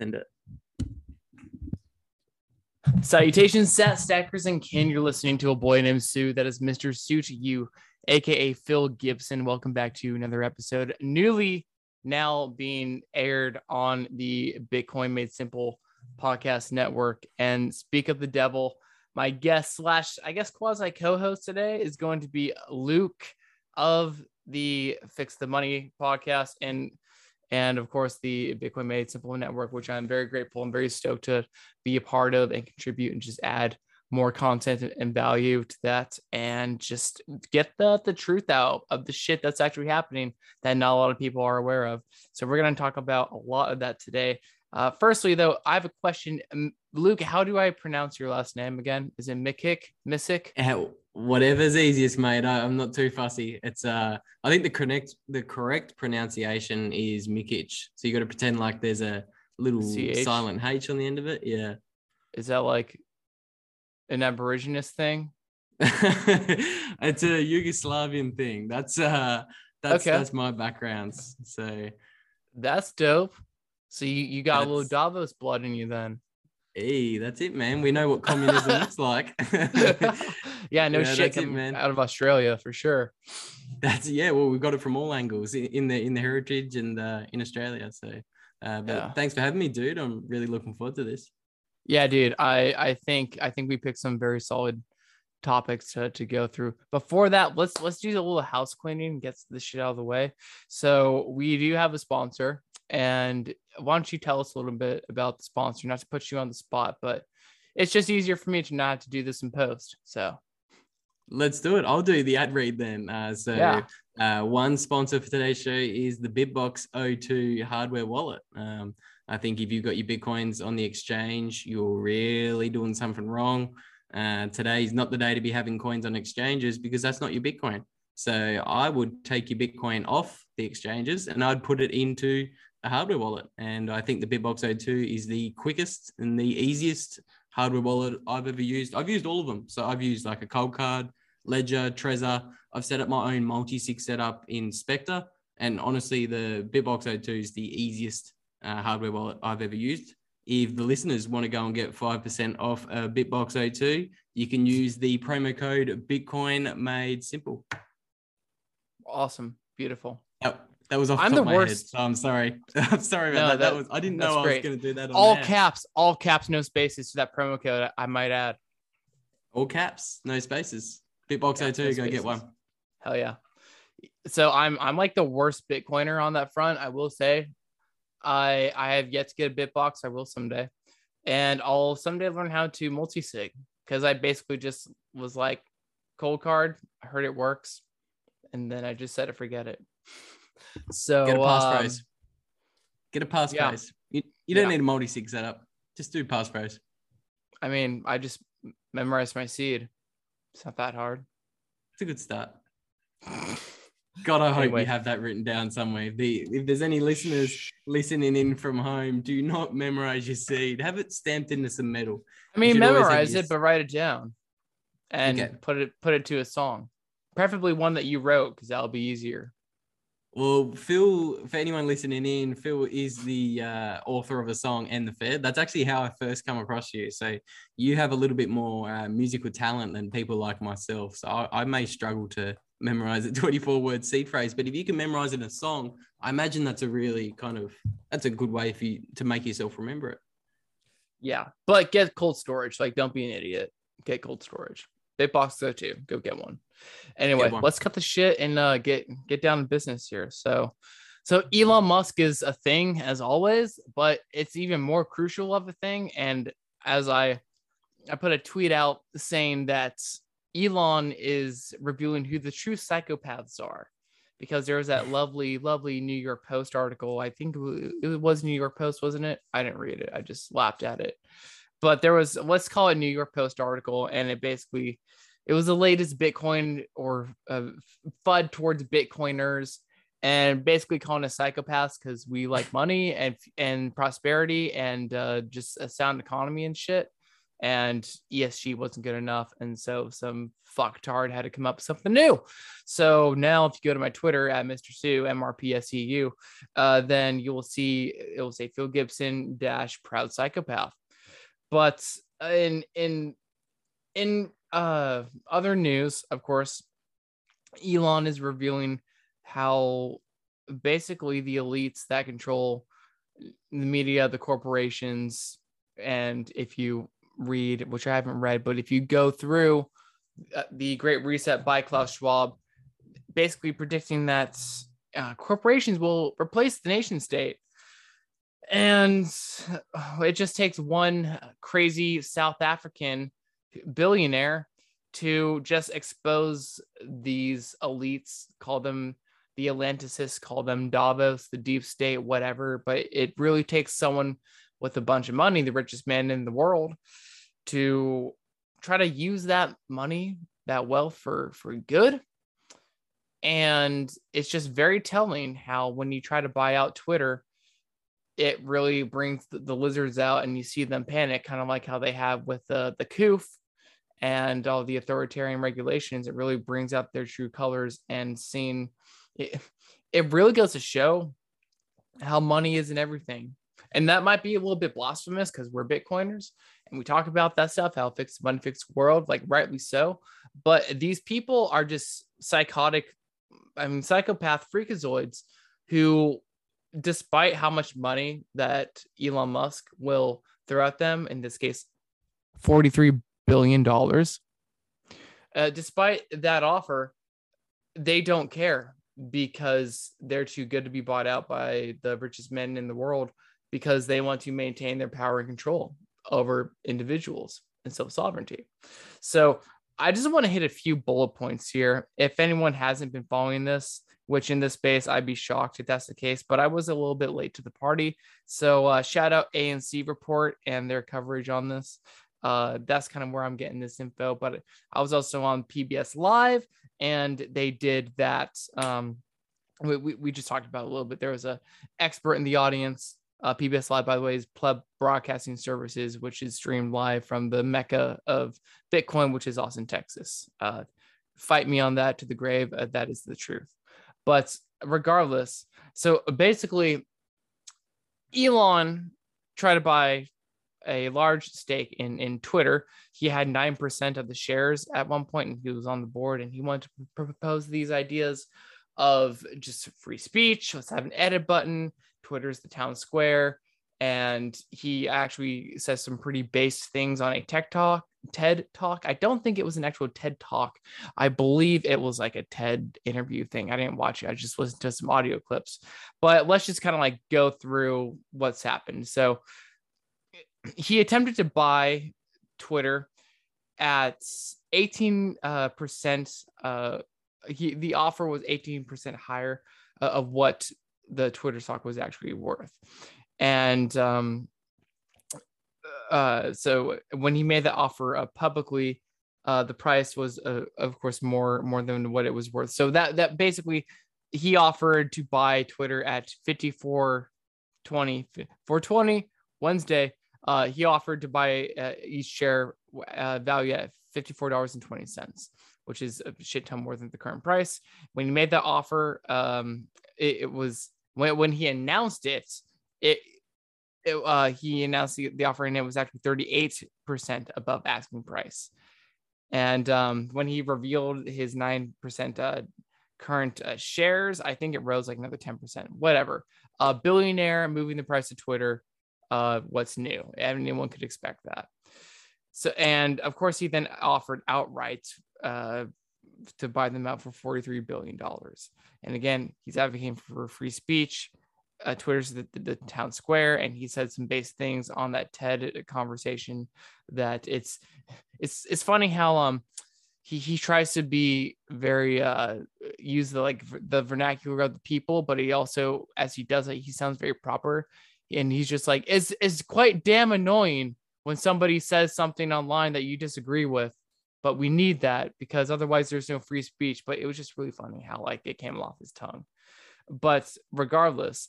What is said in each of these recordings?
Send it. Salutations, Stackers and Ken. You're listening to a boy named Pseu. That is Mr. Pseu to you, aka Phil Gibson. Welcome back to another episode, newly now being aired on the Bitcoin Made Simple podcast network. And speak of the devil, my guest slash I guess quasi co-host today is going to be Luke of the Fix the Money podcast and and of course the Bitcoin Made Simple Network, which I'm very grateful and very stoked to be a part of and contribute and just add more content and value to that and just get the the truth out of the shit that's actually happening that not a lot of people are aware of. So we're going to talk about a lot of that today. Uh, firstly, though, I have a question. Luke, how do I pronounce your last name again? Is it Mikic? Missick? Whatever's easiest, mate. I, am not too fussy. It's uh, I think the correct the correct pronunciation is Mikic. So you got to pretend like there's a little C-H? silent H on the end of it. Yeah. Is that like an Aboriginist thing? it's a Yugoslavian thing. That's uh, that's okay. that's my background. So that's dope. So you, you got that's... a little Davos blood in you then. Hey, that's it, man. We know what communism looks like. yeah, no yeah, shit, it, man. Out of Australia for sure. That's yeah. Well, we got it from all angles in the in the heritage and uh, in Australia. So, uh, but yeah. thanks for having me, dude. I'm really looking forward to this. Yeah, dude. I I think I think we picked some very solid topics to, to go through. Before that, let's let's do a little house cleaning, get the shit out of the way. So we do have a sponsor, and why don't you tell us a little bit about the sponsor? Not to put you on the spot, but it's just easier for me to not to do this in post. So let's do it. I'll do the ad read then. Uh, so yeah. uh, one sponsor for today's show is the BitBox02 hardware wallet. Um, I think if you've got your Bitcoins on the exchange, you're really doing something wrong. Uh, today is not the day to be having coins on exchanges because that's not your Bitcoin. So I would take your Bitcoin off the exchanges and I'd put it into a hardware wallet. And I think the BitBox02 is the quickest and the easiest hardware wallet I've ever used. I've used all of them. So I've used like a Coldcard, Ledger, Trezor. I've set up my own multi-sig setup in Specter. And honestly, the BitBox02 is the easiest uh, hardware wallet I've ever used. If the listeners want to go and get 5% off a BitBox02, you can use the promo code Bitcoin made simple. Awesome. Beautiful. Yep. That was off I'm the, the worst. Head, so I'm sorry. I'm sorry about no, that. that. that. was I didn't know I was going to do that. all caps, all caps, no spaces to that promo code. I might add. All caps, no spaces. BitBox02, no go spaces. get one. Hell yeah. So I'm I'm like the worst Bitcoiner on that front. I will say, I I have yet to get a Bitbox. I will someday, and I'll someday learn how to multi sig because I basically just was like, cold card. I heard it works, and then I just said to forget it. So get a passphrase. Um, get a passphrase. Yeah. You, you don't yeah. need a multi sig setup. Just do pass passphrase. I mean, I just memorized my seed. It's not that hard. It's a good start. God, I hope anyway. you have that written down somewhere. The, if there's any listeners listening in from home, do not memorize your seed. Have it stamped into some metal. I mean, memorize it, but write it down and okay. put it put it to a song, preferably one that you wrote, because that'll be easier. Well, Phil, for anyone listening in, Phil is the uh, author of a song End the Fed. That's actually how I first come across you. So you have a little bit more uh, musical talent than people like myself. So I, I, may struggle to memorize a 24 word seed phrase, but if you can memorize it in a song, I imagine that's a really kind of, that's a good way for you to make yourself remember it. Yeah. But get cold storage. Like, don't be an idiot. Get cold storage. BitBox02. Go get one. Anyway, let's cut the shit and uh, get get down to business here. So, so Elon Musk is a thing as always, but it's even more crucial of a thing. And as I I put a tweet out saying that Elon is revealing who the true psychopaths are because there was that lovely, lovely New York Post article. I think it was New York Post, wasn't it? I didn't read it. I just laughed at it. But there was, let's call it New York Post article, and it basically it was the latest Bitcoin or uh, FUD towards Bitcoiners and basically calling us psychopaths because we like money and and prosperity and uh, just a sound economy and shit. and ESG wasn't good enough. And so some fucktard had to come up with something new. So now if you go to my Twitter at Mr. Pseu, MRPSEU, uh, then you will see it will say Phil Gibson dash proud psychopath. But in in in uh other news, of course, Elon is revealing how basically the elites that control the media, the corporations, and if you read, which I haven't read, but if you go through uh, the Great Reset by Klaus Schwab, basically predicting that uh, corporations will replace the nation state. And it just takes one crazy South African billionaire to just expose these elites, call them the Atlanticists, call them Davos, the deep state, whatever. But it really takes someone with a bunch of money, the richest man in the world, to try to use that money, that wealth for for good. And it's just very telling how when you try to buy out Twitter, it really brings the, the lizards out and you see them panic, kind of like how they have with the the COOF and all the authoritarian regulations. It really brings out their true colors and seeing it, it really goes to show how money is in everything and that might be a little bit blasphemous because we're Bitcoiners and we talk about that stuff, how fixed money fixed world, like rightly so. But these people are just psychotic, I mean, psychopath freakazoids who, despite how much money that Elon Musk will throw at them, in this case, $43 billion, uh, despite that offer, they don't care because they're too good to be bought out by the richest men in the world because they want to maintain their power and control over individuals and self sovereignty. So I just want to hit a few bullet points here. If anyone hasn't been following this, which in this space I'd be shocked if that's the case, but I was a little bit late to the party. So uh, shout out ANC report and their coverage on this. Uh, that's kind of where I'm getting this info. But I was also on PBS Live, and they did that. Um, we, we, we just talked about a little bit. There was a expert in the audience uh, PBS Live, by the way, is Pleb Broadcasting Services, which is streamed live from the mecca of Bitcoin, which is Austin, Texas. Uh, fight me on that to the grave. Uh, that is the truth. But regardless, so basically, Elon tried to buy a large stake in in Twitter. He had nine percent of the shares at one point, and he was on the board. And he wanted to propose these ideas of just free speech. Let's have an edit button. Twitter's the town square. And he actually says some pretty base things on a tech talk, TED talk. I don't think it was an actual TED talk. I believe it was like a TED interview thing. I didn't watch it. I just listened to some audio clips. But let's just kind of like go through what's happened. So he attempted to buy Twitter at 18 uh, percent. Uh, he, the offer was 18 percent higher uh, of what the Twitter stock was actually worth. And um, uh, so when he made that offer publicly, uh, the price was, uh, of course, more more than what it was worth. So that that basically he offered to buy Twitter at 54 20 420 Wednesday. Uh, he offered to buy uh, each share value at $54.20, which is a shit ton more than the current price. When he made that offer, um, it, it was when, when he announced it, it, it uh, he announced the, the offering it was actually 38% above asking price. And um, when he revealed his 9% uh, current uh, shares, I think it rose like another 10%, whatever. A billionaire moving the price of Twitter. Uh, what's new? Anyone could expect that. So, and of course, he then offered outright uh, to buy them out for $43 billion. And again, he's advocating for free speech. Uh, Twitter's the, the, the, town square, and he said some base things on that TED conversation that it's it's it's funny how um he he tries to be very uh use the like the vernacular of the people, but he also as he does it, he sounds very proper, and he's just like it's it's quite damn annoying when somebody says something online that you disagree with but we need that because otherwise there's no free speech. But it was just really funny how like it came off his tongue but regardless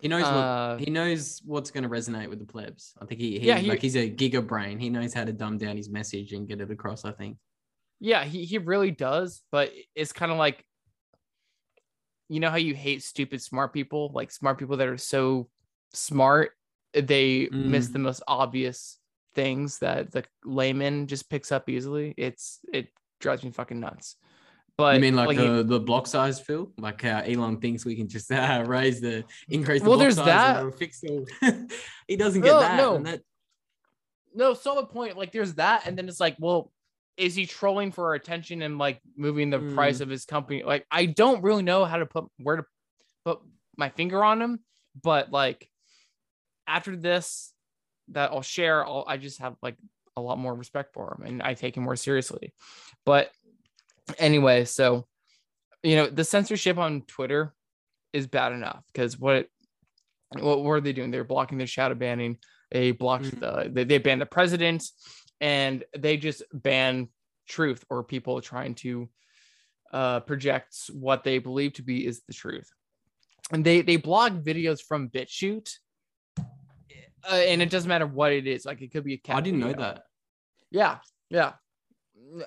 He knows uh, what he knows what's going to resonate with the plebs. I think he, he yeah, he, like he's a giga brain. He knows how to dumb down his message and get it across. I think. Yeah, he he really does. But it's kind of like, you know how you hate stupid smart people, like smart people that are so smart they mm. miss the most obvious things that the layman just picks up easily. It's it drives me fucking nuts. But you mean like, like the, he, the block size, Phil? Like how Elon thinks we can just uh, raise the increase the well, block there's size that. and fix it. he doesn't get no, that. No, that. no, solid point. Like there's that, and then it's like, well, is he trolling for our attention and like moving the mm. price of his company? Like I don't really know how to put where to put my finger on him, but like after this, that I'll share, I'll, I just have like a lot more respect for him and I take him more seriously. But anyway, so you know, the censorship on Twitter is bad enough because what what were they doing? They're blocking their shadow banning. They blocked mm-hmm. the they, they banned the president and they just ban truth or people trying to uh, project what they believe to be is the truth. And they they blog videos from BitChute, uh, and it doesn't matter what it is. Like it could be a cat. I didn't video. know that. Yeah, yeah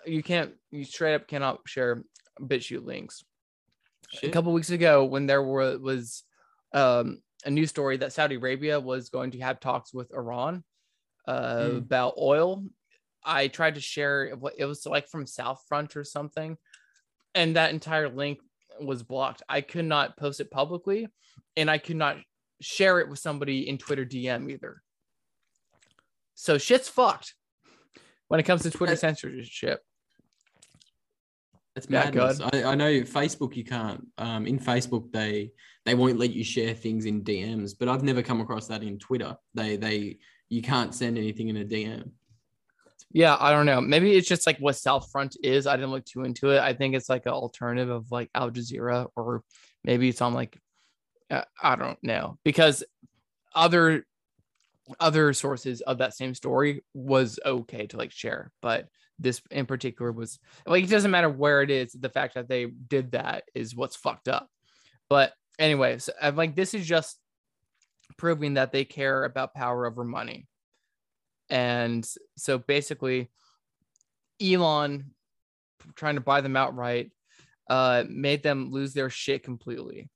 you can't you straight up cannot share BitChute links. Shit. A couple weeks ago, when there were, was um, a news story that Saudi Arabia was going to have talks with Iran uh, mm. about oil, I tried to share what it was like from SouthFront or something, and that entire link was blocked. I could not post it publicly, and I could not share it with somebody in Twitter DM either. So shit's fucked when it comes to Twitter censorship. It's madness. I, I know Facebook you can't. Um, in Facebook they they won't let you share things in DMs, but I've never come across that in Twitter. They they you can't send anything in a DM. Yeah, I don't know. Maybe it's just like what SouthFront is. I didn't look too into it. I think it's like an alternative of like Al Jazeera, or maybe it's on like uh, I don't know because other other sources of that same story was okay to like share, but this in particular was like it doesn't matter where it is. The fact that they did that is what's fucked up. But anyways, I'm like this is just proving that they care about power over money. And so basically, Elon trying to buy them outright uh, made them lose their shit completely.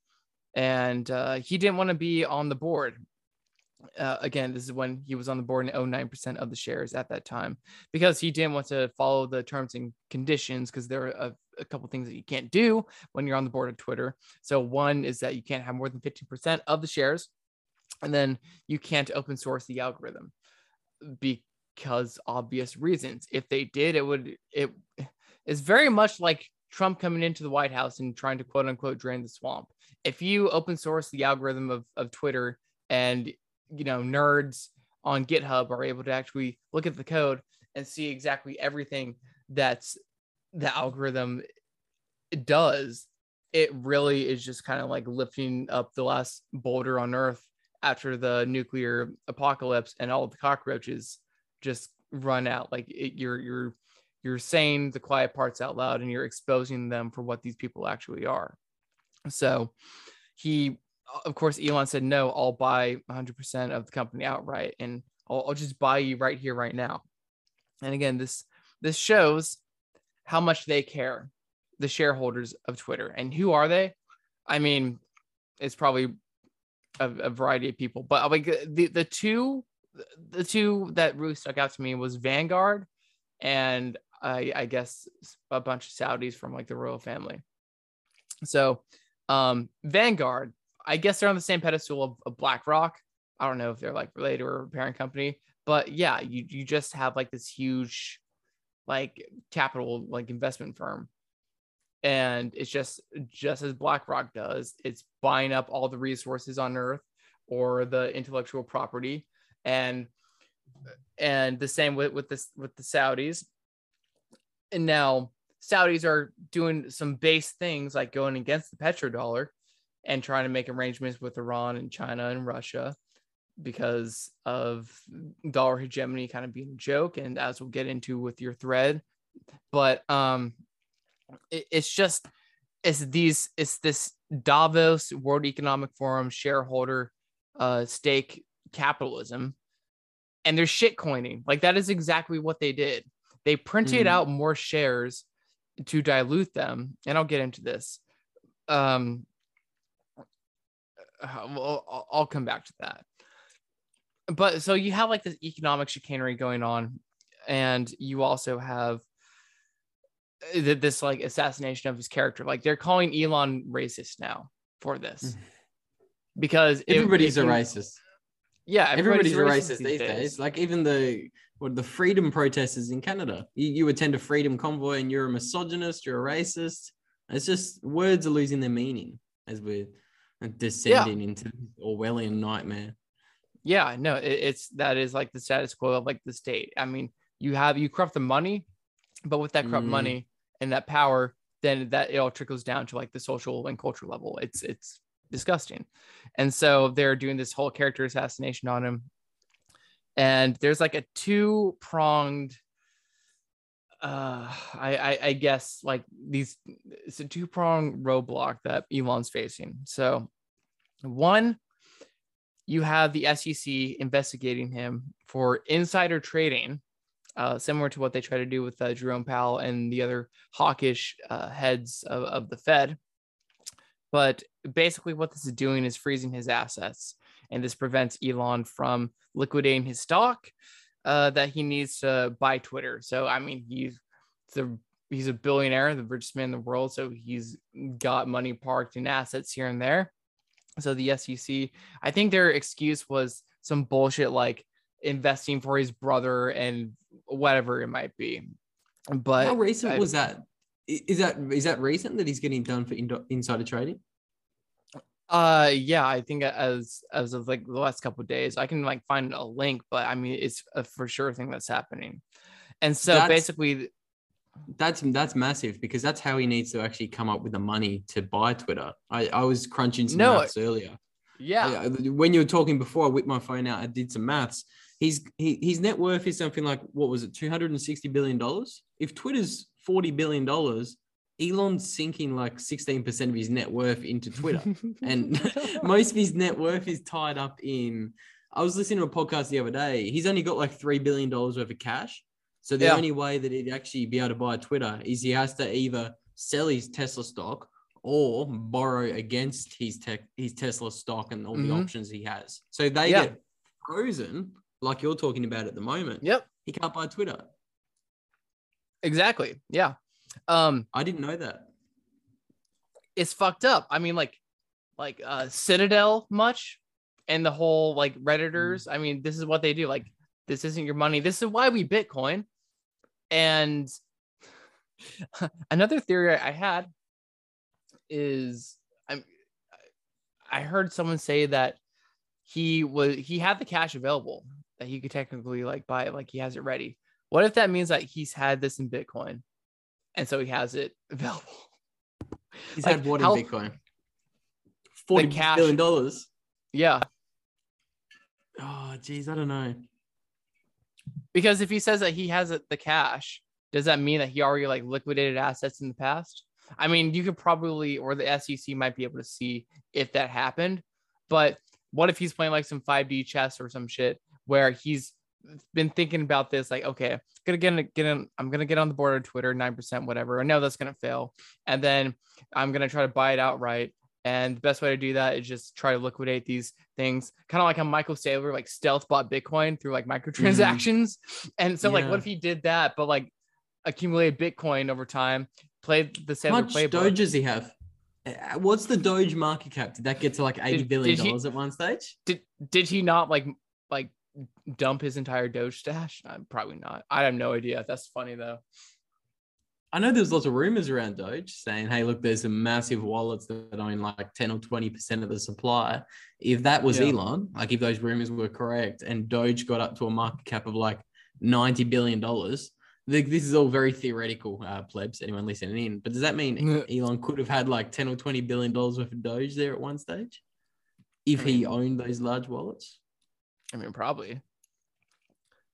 And uh, he didn't want to be on the board uh, again, this is when he was on the board and owned 9% of the shares at that time because he didn't want to follow the terms and conditions because there are a, a couple things that you can't do when you're on the board of Twitter. So, one is that you can't have more than 15% of the shares, and then you can't open source the algorithm because obvious reasons. If they did, it would, it is very much like Trump coming into the White House and trying to quote unquote drain the swamp. If you open source the algorithm of, of Twitter and you know nerds on GitHub are able to actually look at the code and see exactly everything that's the algorithm does. It really is just kind of like lifting up the last boulder on Earth after the nuclear apocalypse and all the cockroaches just run out. Like it, you're you're you're saying the quiet parts out loud and you're exposing them for what these people actually are. So he of course, Elon said, no, I'll buy 100% of the company outright and I'll, I'll just buy you right here, right now. And again, this this shows how much they care, the shareholders of Twitter. And who are they? I mean, it's probably a, a variety of people, but like the, the two the two that really stuck out to me was Vanguard and I, I guess a bunch of Saudis from like the royal family. So um, Vanguard I guess they're on the same pedestal of, of BlackRock. I don't know if they're like related or a parent company, but yeah, you you just have like this huge like capital like investment firm. And it's just just as BlackRock does, it's buying up all the resources on earth or the intellectual property and and the same with, with this with the Saudis. And now Saudis are doing some base things like going against the petrodollar and trying to make arrangements with Iran and China and Russia because of dollar hegemony kind of being a joke and as we'll get into with your thread but um it, it's just it's these it's this Davos World Economic Forum shareholder uh, stake capitalism, and they're shit coining. Like that is exactly what they did. They printed mm. out more shares to dilute them, and I'll get into this. Um, uh, well, I'll come back to that. But so you have like this economic chicanery going on, and you also have uh, this like assassination of his character. Like they're calling Elon racist now for this mm. because everybody's a racist. Yeah, everybody's, everybody's a racist, these days. days. Like even the what the freedom protesters in Canada. You, you attend a freedom convoy and you're a misogynist, you're a racist. It's just words are losing their meaning as we're descending yeah. into Orwellian nightmare. Yeah, no, it, it's that is like the status quo of like the state. I mean, you have you corrupt the money, but with that corrupt mm. money and that power, then that it all trickles down to like the social and cultural level. It's it's disgusting. And so they're doing this whole character assassination on him. And there's like a two pronged uh I, I i guess like these it's a two-prong roadblock that elon's facing. So one you have the sec investigating him for insider trading uh, similar to what they try to do with uh, jerome powell and the other hawkish uh, heads of, of the fed. But basically what this is doing is freezing his assets and this prevents elon from liquidating his stock uh, that he needs to buy Twitter. So I mean, he's the he's a billionaire, the richest man in the world. So he's got money parked in assets here and there. So the SEC, I think their excuse was some bullshit like investing for his brother and whatever it might be. But how recent I, was that? Is that is that recent that he's getting done for insider trading? Uh, yeah, I think as as of like the last couple days, I can like find a link, but I mean, it's a for sure thing that's happening. And so that's, basically, that's that's massive because that's how he needs to actually come up with the money to buy Twitter. I I was crunching some no, maths earlier. Yeah, I, when you were talking before, I whipped my phone out. I did some maths. He's he, his net worth is something like what was it, two hundred and sixty billion dollars? If Twitter's forty billion dollars, Elon's sinking like 16% of his net worth into Twitter. and most of his net worth is tied up in. I was listening to a podcast the other day. He's only got like $3 billion worth of cash. So the yeah. only way that he'd actually be able to buy Twitter is he has to either sell his Tesla stock or borrow against his tech his Tesla stock and all mm-hmm. the options he has. So they yeah. get frozen, like you're talking about at the moment. Yep. He can't buy Twitter. Exactly. Yeah. Um, I didn't know that. It's fucked up. I mean, like, like uh, Citadel much, and the whole like redditors. Mm. I mean, this is what they do. Like, this isn't your money. This is why we Bitcoin. And another theory I had is I'm I heard someone say that he was he had the cash available that he could technically like buy it like he has it ready. What if that means that he's had this in Bitcoin and so he has it available. He's like, had what in Bitcoin? Forty cash, billion dollars. Yeah. Oh, geez, I don't know. Because if he says that he has the cash, does that mean that he already like liquidated assets in the past? I mean, you could probably, or the SEC might be able to see if that happened. But what if he's playing like some 5D chess or some shit where he's been thinking about this like okay gonna get get in, i'm gonna get on the board of twitter 9% whatever i know that's gonna fail and then i'm gonna try to buy it outright and the best way to do that is just try to liquidate these things kind of like how michael saylor like stealth bought bitcoin through like microtransactions mm-hmm. and so yeah. like what if he did that but like accumulated bitcoin over time played the same much playbook. doge does he have uh, What's the Doge market cap? Did that get to like eighty did, billion dollars at one stage? Did did he not like like dump his entire Doge stash? I'm probably not. I have no idea. That's funny though. I know there's lots of rumors around Doge saying, hey, look, there's some massive wallets that own like 10 or 20% of the supply. If that was yeah. Elon, like if those rumors were correct and Doge got up to a market cap of like $90 billion, this is all very theoretical, uh, plebs, anyone listening in. But does that mean Elon could have had like 10 or 20 billion dollars worth of Doge there at one stage if he owned those large wallets? I mean, probably.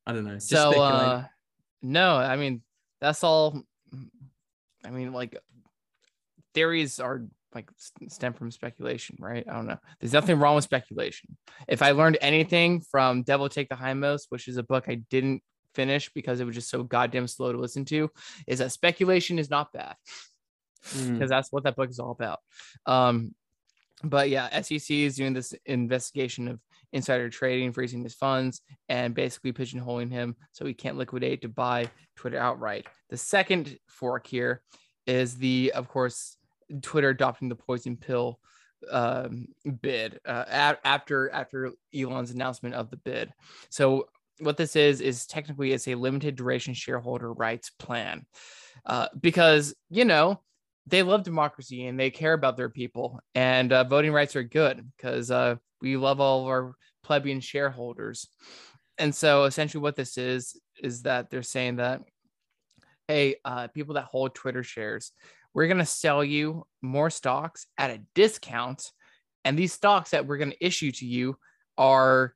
I don't know. so, uh, no, I mean, that's all. I mean, like, theories are like stem from speculation, right? I don't know. There's nothing wrong with speculation. If I learned anything from Devil Take the Hindmost, which is a book I didn't finish because it was just so goddamn slow to listen to, is that speculation is not bad. Because mm. that's what that book is all about. Um, but yeah, SEC is doing this investigation of insider trading, freezing his funds, and basically pigeonholing him so he can't liquidate to buy Twitter outright. The second fork here is the, of course, Twitter adopting the poison pill um, bid uh, after after Elon's announcement of the bid. So what this is is technically it's a limited duration shareholder rights plan uh, because you know they love democracy and they care about their people and uh, voting rights are good because uh, we love all of our plebeian shareholders and so essentially what this is is that they're saying that hey uh, people that hold twitter shares we're going to sell you more stocks at a discount. And these stocks that we're going to issue to you are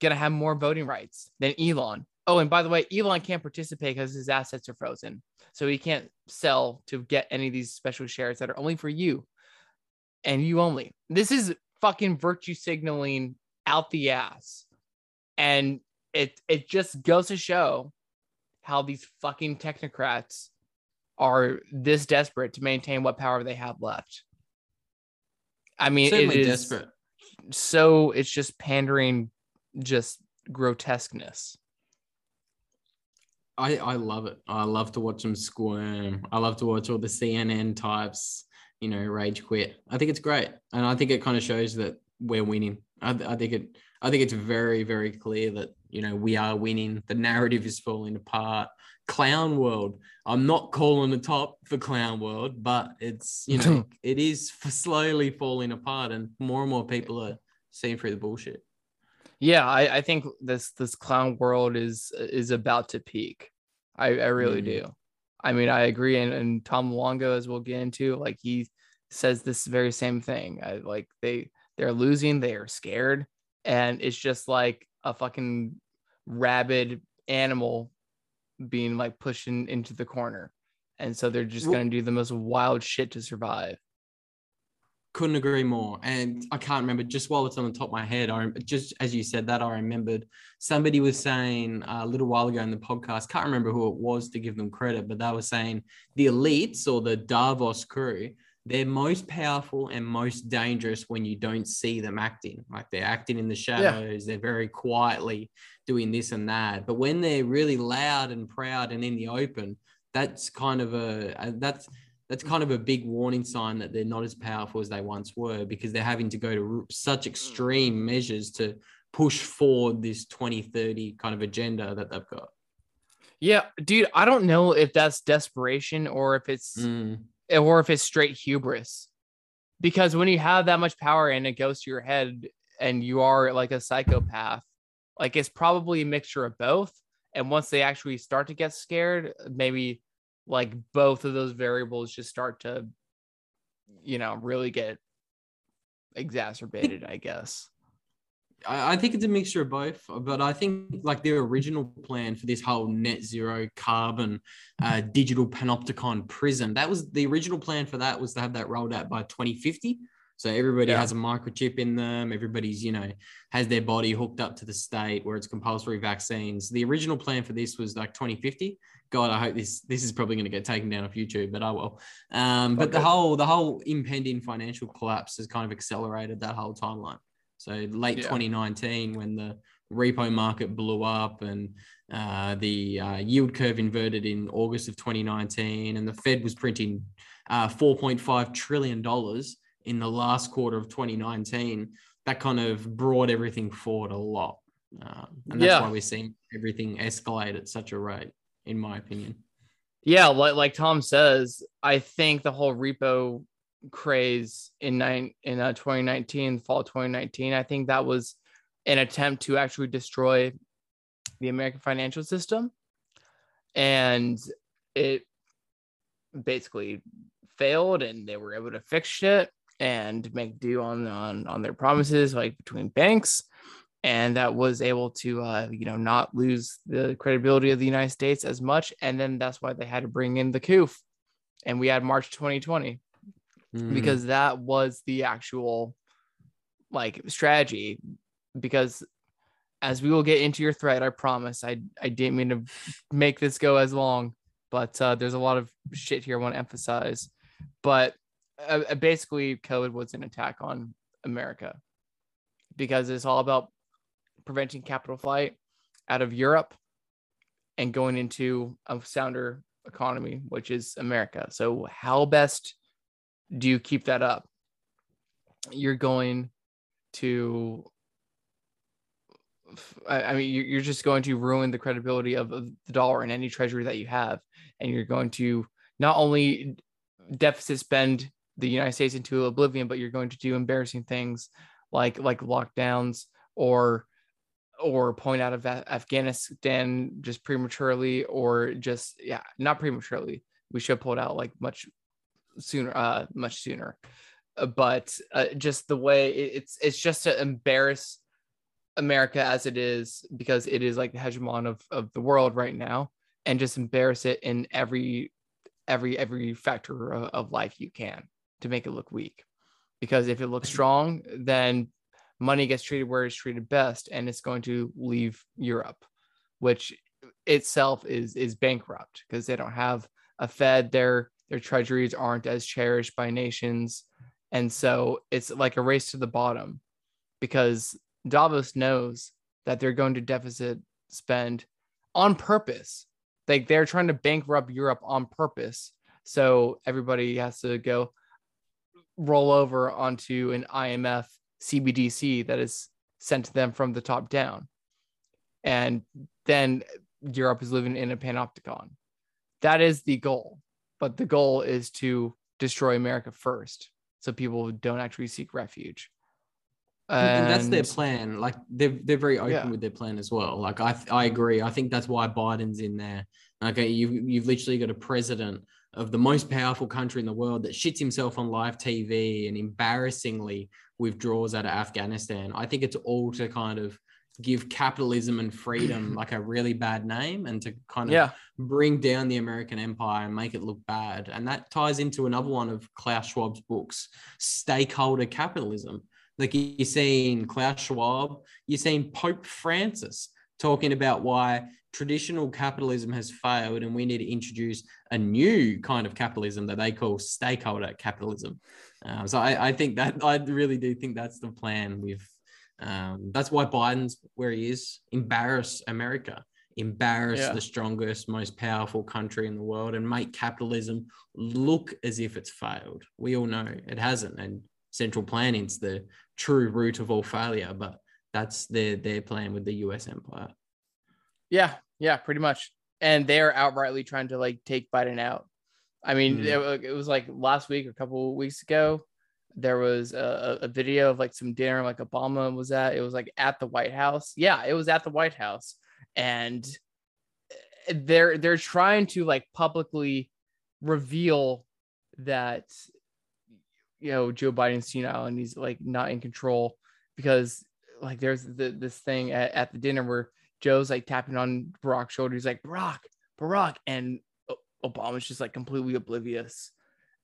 going to have more voting rights than Elon. Oh, and by the way, Elon can't participate because his assets are frozen. So he can't sell to get any of these special shares that are only for you and you only. This is fucking virtue signaling out the ass. And it it just goes to show how these fucking technocrats are this desperate to maintain what power they have left. I mean, Certainly it is desperate. So it's just pandering, just grotesqueness. I I love it. I love to watch them squirm. I love to watch all the CNN types, you know, rage quit. I think it's great, and I think it kind of shows that we're winning. I, I think it. I think it's very very clear that you know we are winning. The narrative is falling apart clown world. I'm not calling the top for clown world, but it's you know it is slowly falling apart, and more and more people are seeing through the bullshit. Yeah, I, I think this this clown world is is about to peak. I, I really mm-hmm. do. I mean, I agree, and, and Tom Luongo, as we'll get into, like he says this very same thing. I, like they they're losing, they are scared, and it's just like a fucking rabid animal being like pushed in, into the corner. And so they're just going to do the most wild shit to survive. Couldn't agree more. And I can't remember just while it's on the top of my head. I just as you said that, I remembered somebody was saying uh, a little while ago in the podcast. Can't remember who it was to give them credit, but they were saying the elites or the Davos crew they're most powerful and most dangerous when you don't see them acting. Like they're acting in the shadows, yeah. they're very quietly doing this and that. But when they're really loud and proud and in the open, that's kind of a that's that's kind of a big warning sign that they're not as powerful as they once were because they're having to go to such extreme measures to push forward this 2030 kind of agenda that they've got. Yeah, dude, I don't know if that's desperation or if it's mm or if it's straight hubris. Because when you have that much power and it goes to your head and you are like a psychopath, like it's probably a mixture of both. And once they actually start to get scared, maybe like both of those variables just start to, you know, really get exacerbated, I guess. I think it's a mixture of both, but I think like their original plan for this whole net zero carbon uh, digital panopticon prison, that was the original plan for that was to have that rolled out by 2050. So everybody yeah. has a microchip in them. Everybody's, you know, has their body hooked up to the state where it's compulsory vaccines. The original plan for this was like 2050. God, I hope this this is probably going to get taken down off YouTube, but I will. Um, but okay. the whole the whole impending financial collapse has kind of accelerated that whole timeline. So late yeah. 2019, when the repo market blew up and uh, the uh, yield curve inverted in August of 2019, and the Fed was printing uh, 4.5 trillion dollars in the last quarter of 2019. That kind of brought everything forward a lot, um, and that's yeah. why we're seeing everything escalate at such a rate, in my opinion. Yeah, like like Tom says, I think the whole repo craze in nine in uh, 2019 fall 2019 i think that was an attempt to actually destroy the american financial system and it basically failed and they were able to fix it and make do on on on their promises like between banks and that was able to uh, you know not lose the credibility of the united states as much and then that's why they had to bring in the coup and we had march 2020 mm. because that was the actual like strategy. Because as we will get into your thread, I promise I I didn't mean to make this go as long, but uh, there's a lot of shit here I want to emphasize. But uh, uh basically, COVID was an attack on America because it's all about preventing capital flight out of Europe and going into a sounder economy, which is America. So, how best do you keep that up? You're going to, I mean, you're just going to ruin the credibility of the dollar and any treasury that you have. And you're going to not only deficit spend the United States into oblivion, but you're going to do embarrassing things like like lockdowns or or point out of Afghanistan just prematurely or just yeah not prematurely. We should have pulled out like much sooner uh much sooner. Uh, but uh, just the way it, it's it's just to embarrass America as it is because it is like the hegemon of of the world right now and just embarrass it in every every every factor of, of life you can to make it look weak because if it looks mm-hmm. strong then money gets treated where it's treated best and it's going to leave Europe, which itself is is bankrupt because they don't have a Fed. Their their treasuries aren't as cherished by nations. And so it's like a race to the bottom because Davos knows that they're going to deficit spend on purpose. Like they're trying to bankrupt Europe on purpose. So everybody has to go roll over onto an IMF CBDC that is sent to them from the top down. And then Europe is living in a panopticon. That is the goal. But the goal is to destroy America first so people don't actually seek refuge. And, and that's their plan. Like they're they're very open yeah. with their plan as well. Like I I agree. I think that's why Biden's in there. Okay, you you've literally got a president of the most powerful country in the world that shits himself on live TV and embarrassingly withdraws out of Afghanistan. I think it's all to kind of give capitalism and freedom like a really bad name and to kind of yeah. bring down the American empire and make it look bad. And that ties into another one of Klaus Schwab's books, Stakeholder Capitalism. Like you're seeing Klaus Schwab, you're seeing Pope Francis talking about why traditional capitalism has failed and we need to introduce a new kind of capitalism that they call stakeholder capitalism. Uh, so I, I, think that I really do think that's the plan with um, that's why Biden's where he is, embarrass America, embarrass yeah. the strongest, most powerful country in the world and make capitalism look as if it's failed. We all know it hasn't. And central planning's the true root of all failure, but that's their their plan with the US empire. Yeah, yeah, pretty much. And they're outrightly trying to like take Biden out. I mean, mm. it, it, was like last week, a couple weeks ago, there was a, a, video of like some dinner like Obama was at. It was like at the White House. Yeah, it was at the White House, and they're they're trying to like publicly reveal that you know Joe Biden's senile and he's like not in control because like there's the, this thing at, at the dinner where Joe's like tapping on Barack's shoulder. He's like, Barack, Barack. And Obama's just like completely oblivious.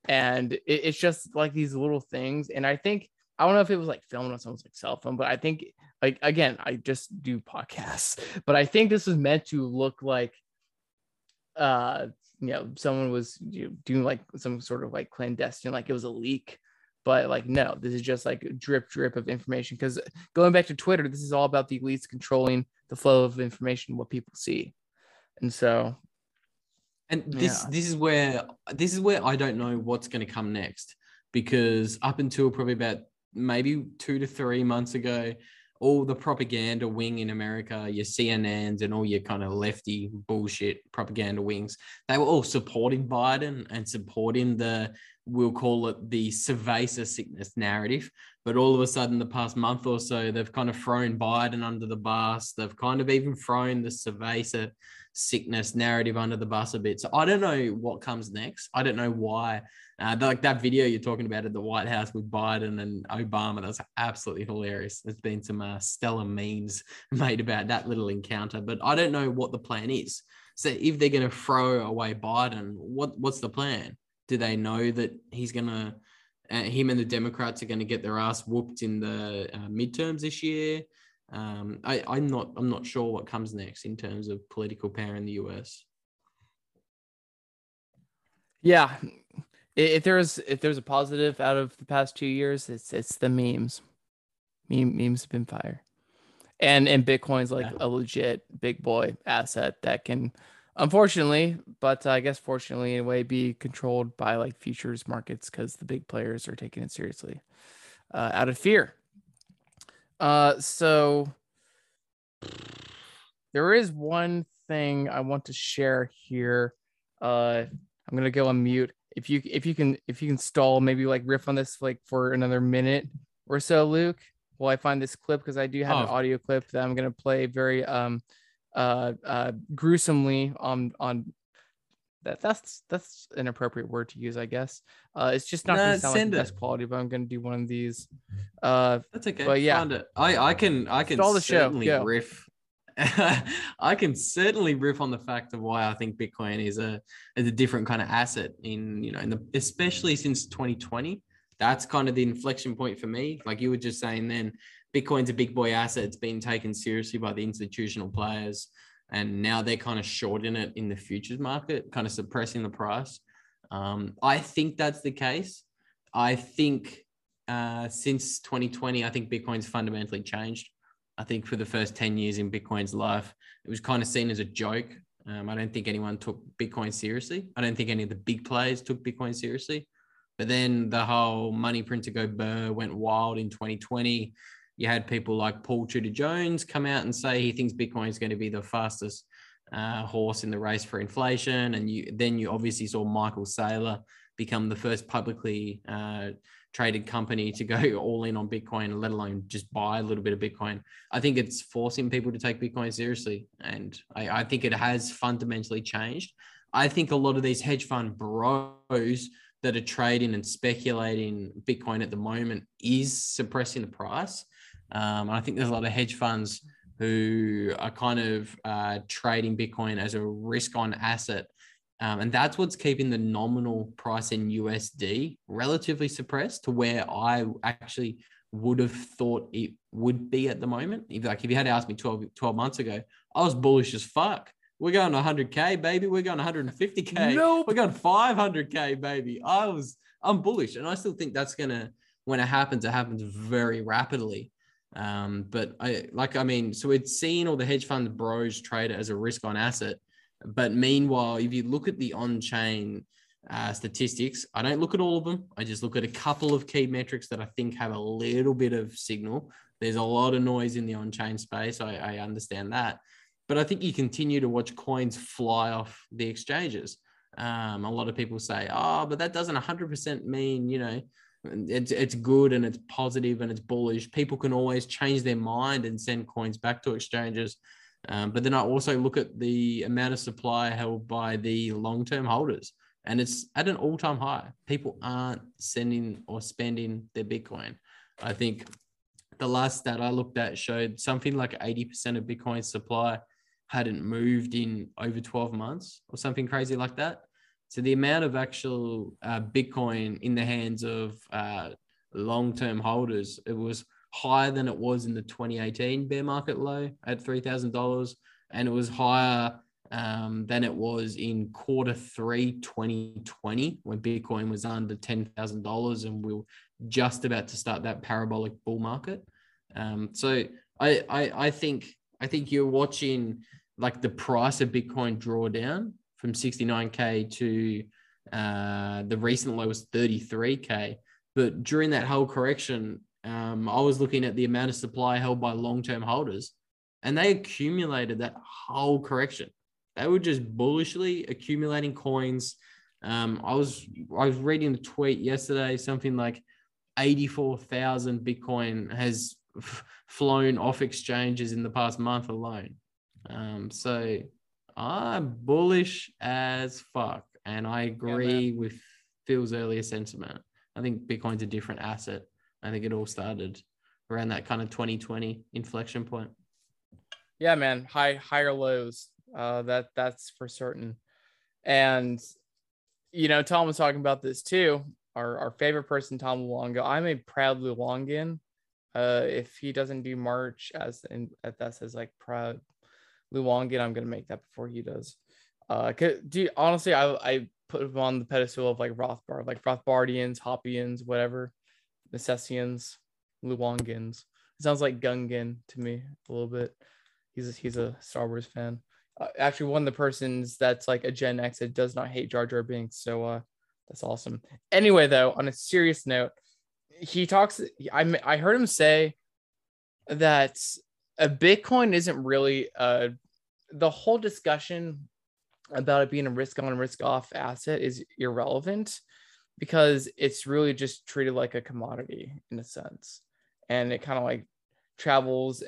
And it, it's just like these little things. And I think, I don't know if it was like filmed on someone's like cell phone, but I think like, again, I just do podcasts, but I think this was meant to look like, uh, you know, someone was you know, doing like some sort of like clandestine, like it was a leak but like no this is just like drip drip of information because going back to twitter this is all about the elites controlling the flow of information what people see and so and this yeah. this is where this is where i don't know what's going to come next because up until probably about maybe two to three months ago all the propaganda wing in America, your CNNs and all your kind of lefty bullshit propaganda wings, they were all supporting Biden and supporting the we'll call it the cerveza sickness narrative. But all of a sudden, the past month or so, they've kind of thrown Biden under the bus. They've kind of even thrown the cerveza sickness narrative under the bus a bit. So I don't know what comes next. I don't know why. Uh, like that video you're talking about at the White House with Biden and Obama, that's absolutely hilarious. There's been some uh, stellar memes made about that little encounter, but I don't know what the plan is. So if they're going to throw away Biden, what what's the plan? do they know that he's going to uh, him and the Democrats are going to get their ass whooped in the uh, midterms this year. Um, I, I'm not I'm not sure what comes next in terms of political power in the US. Yeah, if there's if there's a positive out of the past two years, it's it's the memes. Meme, memes have been fire, and and Bitcoin's like yeah. a legit big boy asset that can, unfortunately, but I guess fortunately in a way, be controlled by like futures markets because the big players are taking it seriously, uh, out of fear. Uh, so there is one thing I want to share here. Uh, I'm gonna go on mute. If you if you can if you can stall maybe like riff on this like for another minute or so, Luke, while I find this clip because I do have oh. an audio clip that I'm gonna play very um uh uh gruesomely on on that that's that's an appropriate word to use, I guess. Uh, it's just not nah, gonna sound like the best quality, but I'm gonna do one of these. Uh, that's okay. But yeah, I I can I can the certainly show. riff. I can certainly riff on the fact of why I think Bitcoin is a is a different kind of asset in you know in the especially since 2020. That's kind of the inflection point for me. Like you were just saying, then Bitcoin's a big boy asset. It's been taken seriously by the institutional players and now they're kind of shorting it in the futures market, kind of suppressing the price. Um, I think that's the case. I think uh, since 2020, I think Bitcoin's fundamentally changed. I think for the first 10 years in Bitcoin's life, it was kind of seen as a joke. Um, I don't think anyone took Bitcoin seriously. I don't think any of the big players took Bitcoin seriously. But then the whole money print to go burr went wild in 2020 you had people like Paul Tudor Jones come out and say he thinks Bitcoin is going to be the fastest uh, horse in the race for inflation, and you then you obviously saw Michael Saylor become the first publicly uh, traded company to go all in on Bitcoin, let alone just buy a little bit of Bitcoin. I think it's forcing people to take Bitcoin seriously, and I, I think it has fundamentally changed. I think a lot of these hedge fund bros that are trading and speculating Bitcoin at the moment is suppressing the price. Um, and I think there's a lot of hedge funds who are kind of uh, trading Bitcoin as a risk on asset. Um, and that's what's keeping the nominal price in USD relatively suppressed to where I actually would have thought it would be at the moment. If, like if you had asked me 12, 12 months ago, I was bullish as fuck. We're going 100k, baby. We're going 150k. Nope. We're going 500k, baby. I was, I'm bullish, and I still think that's gonna, when it happens, it happens very rapidly. Um, but I like, I mean, so we'd seen all the hedge fund bros trade it as a risk on asset. But meanwhile, if you look at the on chain uh, statistics, I don't look at all of them. I just look at a couple of key metrics that I think have a little bit of signal. There's a lot of noise in the on chain space. I, I understand that. But I think you continue to watch coins fly off the exchanges. Um, a lot of people say, oh, but that doesn't 100% mean, you know, it's it's good and it's positive and it's bullish. People can always change their mind and send coins back to exchanges. Um, but then I also look at the amount of supply held by the long term holders, and it's at an all time high. People aren't sending or spending their Bitcoin. I think the last stat I looked at showed something like 80% of Bitcoin supply hadn't moved in over 12 months or something crazy like that. So the amount of actual uh, Bitcoin in the hands of uh, long-term holders, it was higher than it was in the 2018 bear market low at $3,000. And it was higher um, than it was in quarter three 2020 when Bitcoin was under $10,000 and we were just about to start that parabolic bull market. Um, so I, I, I think I think you're watching like the price of Bitcoin draw down from 69k to uh, the recent low was 33k. But during that whole correction, um, I was looking at the amount of supply held by long-term holders, and they accumulated that whole correction. They were just bullishly accumulating coins. Um, I was I was reading a tweet yesterday, something like 84,000 Bitcoin has f- flown off exchanges in the past month alone. Um, so I'm bullish as fuck. And I agree yeah, with Phil's earlier sentiment. I think Bitcoin's a different asset. I think it all started around that kind of 2020 inflection point. Yeah, man. High higher lows. Uh that that's for certain. And you know, Tom was talking about this too. our, our favorite person, Tom Luongo. I'm a proud Luongan. Uh, if he doesn't do March as in that says like proud Luongan, I'm gonna make that before he does. Uh, do honestly, I I put him on the pedestal of like Rothbard, like Rothbardians, Hoppians, whatever, Necessians, Luongans. It sounds like Gungan to me a little bit. He's a, he's a Star Wars fan. Uh, actually, one of the persons that's like a Gen X that does not hate Jar Jar Binks. So uh, that's awesome. Anyway, though, on a serious note, he talks. I I heard him say that a Bitcoin isn't really uh the whole discussion about it being a risk on risk off asset is irrelevant because it's really just treated like a commodity in a sense. And it kind of like travels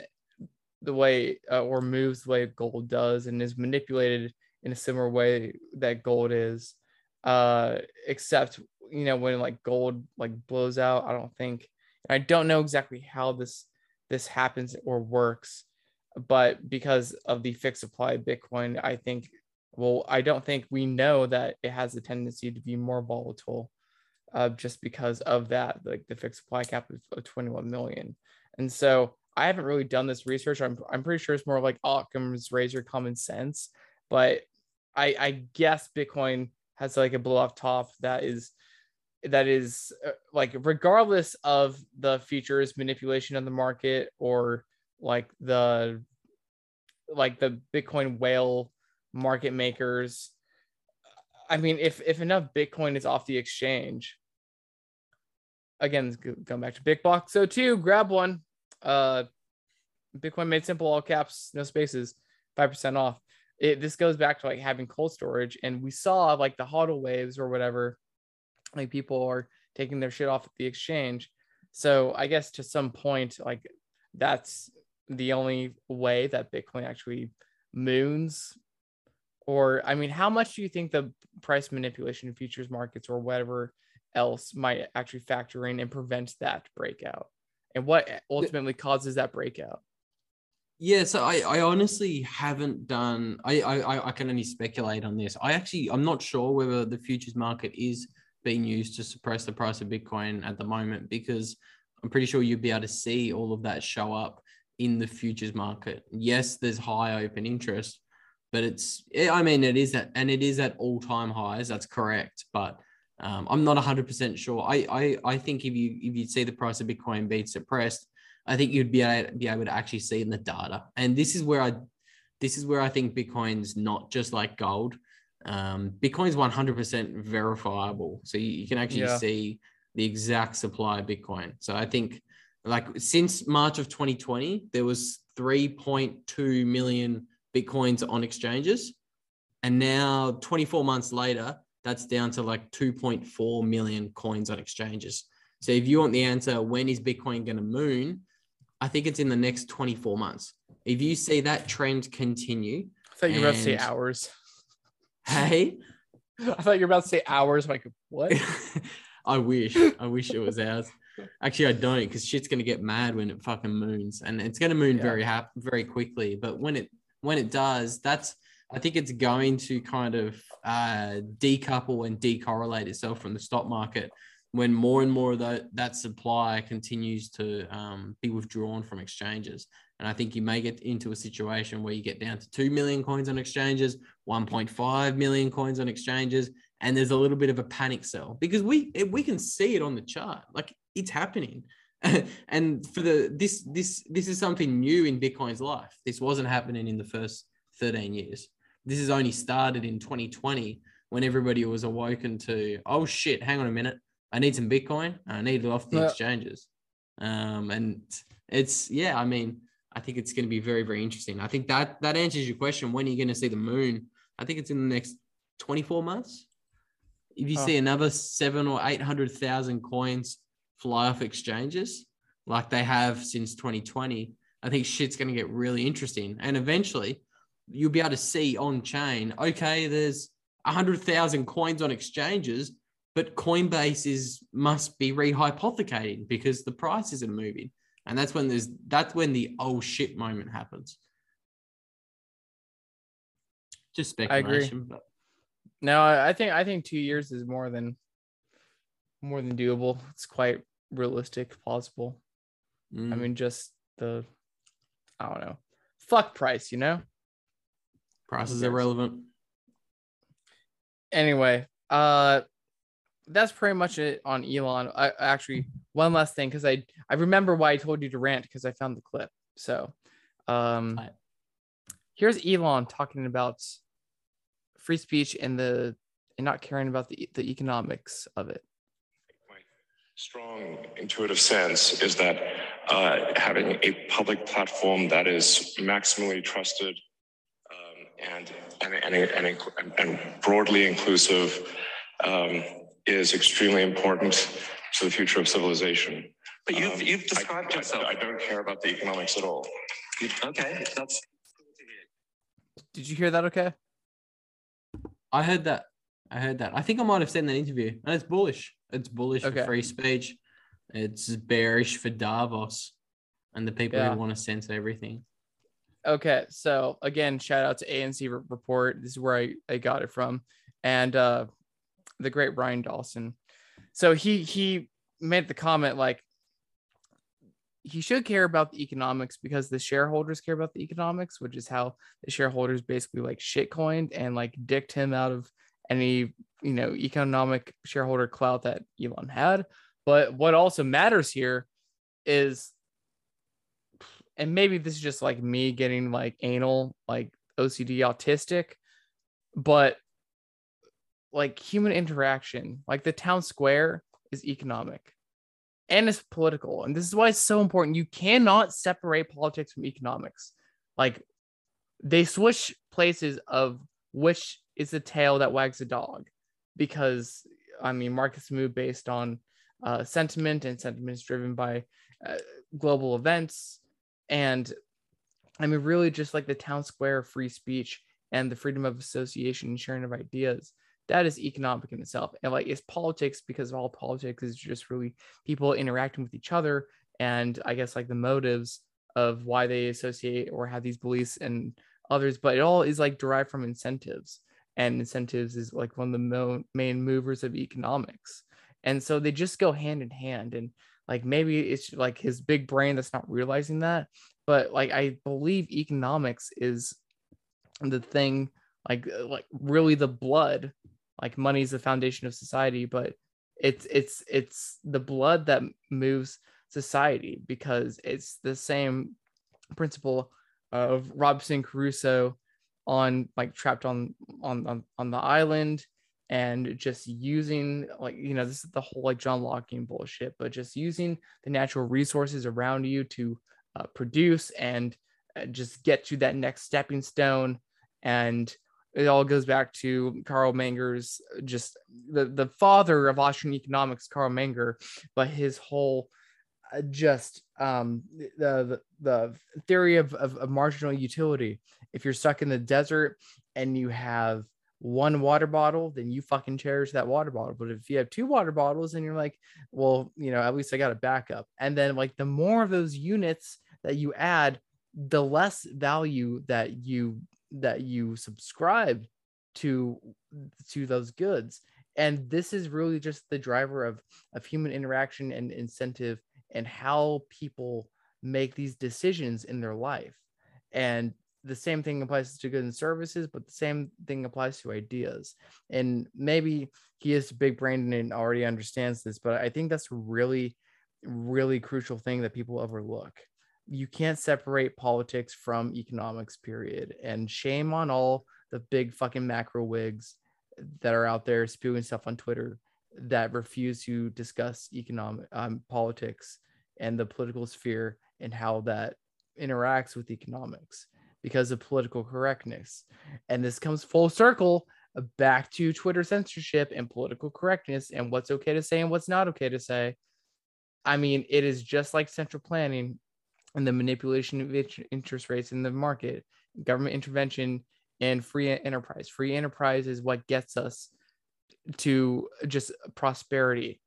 the way uh, or moves the way gold does and is manipulated in a similar way that gold is uh except you know when like gold like blows out i don't think i don't know exactly how this this happens or works but because of the fixed supply of bitcoin i think well i don't think we know that it has a tendency to be more volatile uh, just because of that like the fixed supply cap of 21 million. And so i haven't really done this research. I'm, I'm pretty sure it's more like occam's razor common sense but i i guess bitcoin has like a blow off top that is that is uh, like regardless of the futures manipulation of the market or like the like the bitcoin whale market makers i mean if if enough bitcoin is off the exchange again going back to BitBox02 grab one. Uh bitcoin made simple all caps no spaces 5% off. It this goes back to like having cold storage and we saw like the hodl waves or whatever like people are taking their shit off at the exchange so i guess to some point like that's the only way that bitcoin actually moons or i mean how much do you think the price manipulation in futures markets or whatever else might actually factor in and prevent that breakout and what ultimately causes that breakout yeah, so I, I honestly haven't done. I, I I can only speculate on this. I actually I'm not sure whether the futures market is being used to suppress the price of Bitcoin at the moment because I'm pretty sure you'd be able to see all of that show up in the futures market. Yes, there's high open interest, but it's I mean it is at and it is at all time highs. That's correct, but um, I'm not 100% sure. I, I I think if you if you see the price of Bitcoin being suppressed I think you'd be able, be able to actually see in the data. And this is where I, this is where I think Bitcoin's not just like gold. Um, Bitcoin's 100% verifiable. So you, you can actually yeah. see the exact supply of Bitcoin. So I think like since March of 2020, there was 3.2 million Bitcoins on exchanges. And now 24 months later, that's down to like 2.4 million coins on exchanges. So if you want the answer, when is Bitcoin going to moon? I think it's in the next 24 months. If you see that trend continue, I thought you about to say hours. Hey, I thought you were about to say hours. Like what? I wish. I wish it was hours. Actually, I don't because shit's gonna get mad when it fucking moons, and it's gonna moon yeah. very hap- very quickly. But when it when it does, that's I think it's going to kind of uh, decouple and decorrelate itself from the stock market when more and more of that, that supply continues to um, be withdrawn from exchanges. And I think you may get into a situation where you get down to 2 million coins on exchanges, 1.5 million coins on exchanges, and there's a little bit of a panic sell because we we can see it on the chart. Like it's happening. and for the this this this is something new in Bitcoin's life. This wasn't happening in the first 13 years. This has only started in 2020 when everybody was awoken to, oh shit, hang on a minute I need some Bitcoin. I need it off the yeah. exchanges. Um, and it's yeah, I mean, I think it's going to be very, very interesting. I think that that answers your question. When are you going to see the moon? I think it's in the next 24 months. If you oh. see another seven or eight hundred thousand coins fly off exchanges like they have since 2020, I think shit's going to get really interesting. And eventually, you'll be able to see on chain. Okay, there's a hundred thousand coins on exchanges but Coinbase is must be rehypothecating because the price isn't moving, and that's when there's that's when the oh shit moment happens. Just speculation, I agree. no, I think I think two years is more than more than doable. It's quite realistic, plausible. Mm. I mean, just the I don't know. Fuck price, you know? price is irrelevant. Anyway, uh that's pretty much it on Elon. I actually one last thing because I I remember why I told you to rant because I found the clip. So um here's Elon talking about free speech and the and not caring about the the economics of it. my strong intuitive sense is that uh, having a public platform that is maximally trusted um, and, and, and, and, and broadly inclusive um, is extremely important to the future of civilization. But you've, Um, you've described I- yourself. I don't care about the economics at all. You- okay, that's Did you hear that okay? I heard that. I heard that. I think I might have said in that interview. And it's bullish. It's bullish Okay. for free speech. It's bearish for Davos and the people Yeah. who want to censor everything. Okay, so again, shout out to ANC report. This is where I, I got it from, and uh, the great Brian Dawson. So he he made the comment like he should care about the economics because the shareholders care about the economics, which is how the shareholders basically like shitcoined and like dicked him out of any you know economic shareholder clout that Elon had. But what also matters here is and maybe this is just like me getting like anal, like OCD autistic, but like human interaction, like the town square is economic and it's political. And this is why it's so important. You cannot separate politics from economics. Like they switch places of which is the tail that wags the dog because I mean, markets move based on uh, sentiment, and sentiment is driven by uh, global events and I mean, really, just like the town square free speech and the freedom of association and sharing of ideas, that is economic in itself. And like, it's politics because all politics is just really people interacting with each other. And I guess like the motives of why they associate or have these beliefs and others, but it all is like derived from incentives. And incentives is like one of the mo- main movers of economics. And so they just go hand in hand. And like maybe it's like his big brain that's not realizing that but like i believe economics is the thing like like really the blood like money is the foundation of society but it's it's it's the blood that moves society because it's the same principle of robinson crusoe on like trapped on on on, on the island and just using like you know this is the whole like john lockean bullshit but just using the natural resources around you to uh, produce and uh, just get to that next stepping stone and it all goes back to Carl Menger's just the, the father of Austrian economics, Carl Menger, but his whole uh, just um, the, the the theory of, of, of marginal utility. If you're stuck in the desert and you have one water bottle, then you fucking cherish that water bottle. But if you have two water bottles and you're like, well, you know, at least I got a backup. And then like the more of those units that you add, the less value that you that you subscribe to to those goods. And this is really just the driver of of human interaction and incentive and how people make these decisions in their life. And the same thing applies to goods and services, but the same thing applies to ideas. And maybe he is big brain and already understands this, but I think that's really, really crucial thing that people overlook. You can't separate politics from economics, period. And shame on all the big fucking macro wigs that are out there spewing stuff on Twitter that refuse to discuss economic um, politics and the political sphere and how that interacts with economics because of political correctness. And this comes full circle back to Twitter censorship and political correctness and what's okay to say and what's not okay to say. I mean, it is just like central planning and the manipulation of interest rates in the market, government intervention, and free enterprise. Free enterprise is what gets us to just prosperity.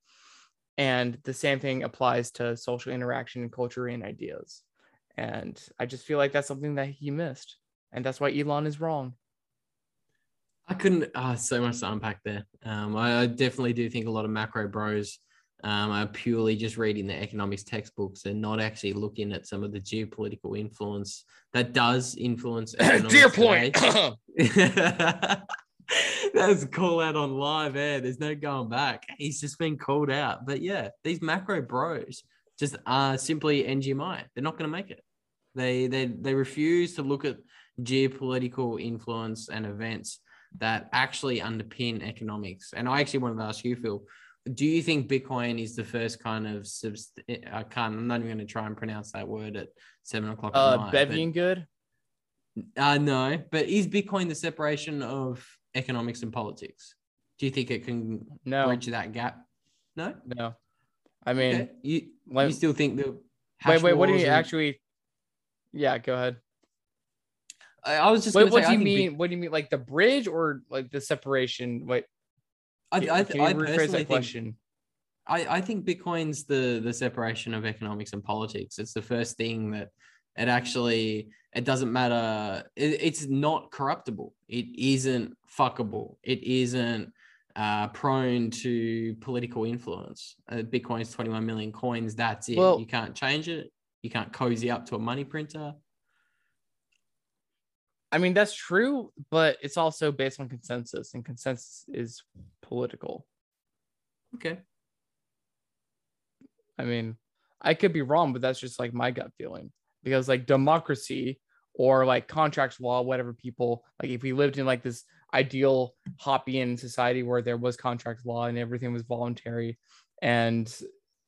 And the same thing applies to social interaction and culture and ideas. And I just feel like that's something that he missed. And that's why Elon is wrong. I couldn't. Uh, so much to unpack there. Um, I, I, definitely do think a lot of macro bros um, are purely just reading the economics textbooks and not actually looking at some of the geopolitical influence that does influence. Dear point. That's a call out on live air. There's no going back. He's just been called out. But yeah, these macro bros just are simply NGMI. They're not going to make it. They they they refuse to look at geopolitical influence and events that actually underpin economics. And I actually wanted to ask you, Phil, do you think Bitcoin is the first kind of subst- I can't I'm not even going to try and pronounce that word at seven o'clock. Uh, Bevian good. Uh, no, but is Bitcoin the separation of economics and politics? Do you think it can no. bridge that gap? No, no. I mean, okay. you when, you still think the wait, wait. What do you and... actually? Yeah, go ahead. I, I was just. Wait, what say, do you mean? Be... What do you mean, like the bridge or like the separation? Wait, I, I, I personally that question. Think, I, I think Bitcoin's the the separation of economics and politics. It's the first thing that it actually it doesn't matter. It, it's not corruptible. It isn't fuckable. It isn't uh, prone to political influence. Uh, Bitcoin's 21 million coins. That's it. Well, you can't change it. You can't cozy up to a money printer. I mean, that's true, but it's also based on consensus, and consensus is political. Okay. I mean, I could be wrong, but that's just like my gut feeling because, like, democracy or like contracts law, whatever people like, if we lived in like this ideal Hoppian society where there was contract law and everything was voluntary, and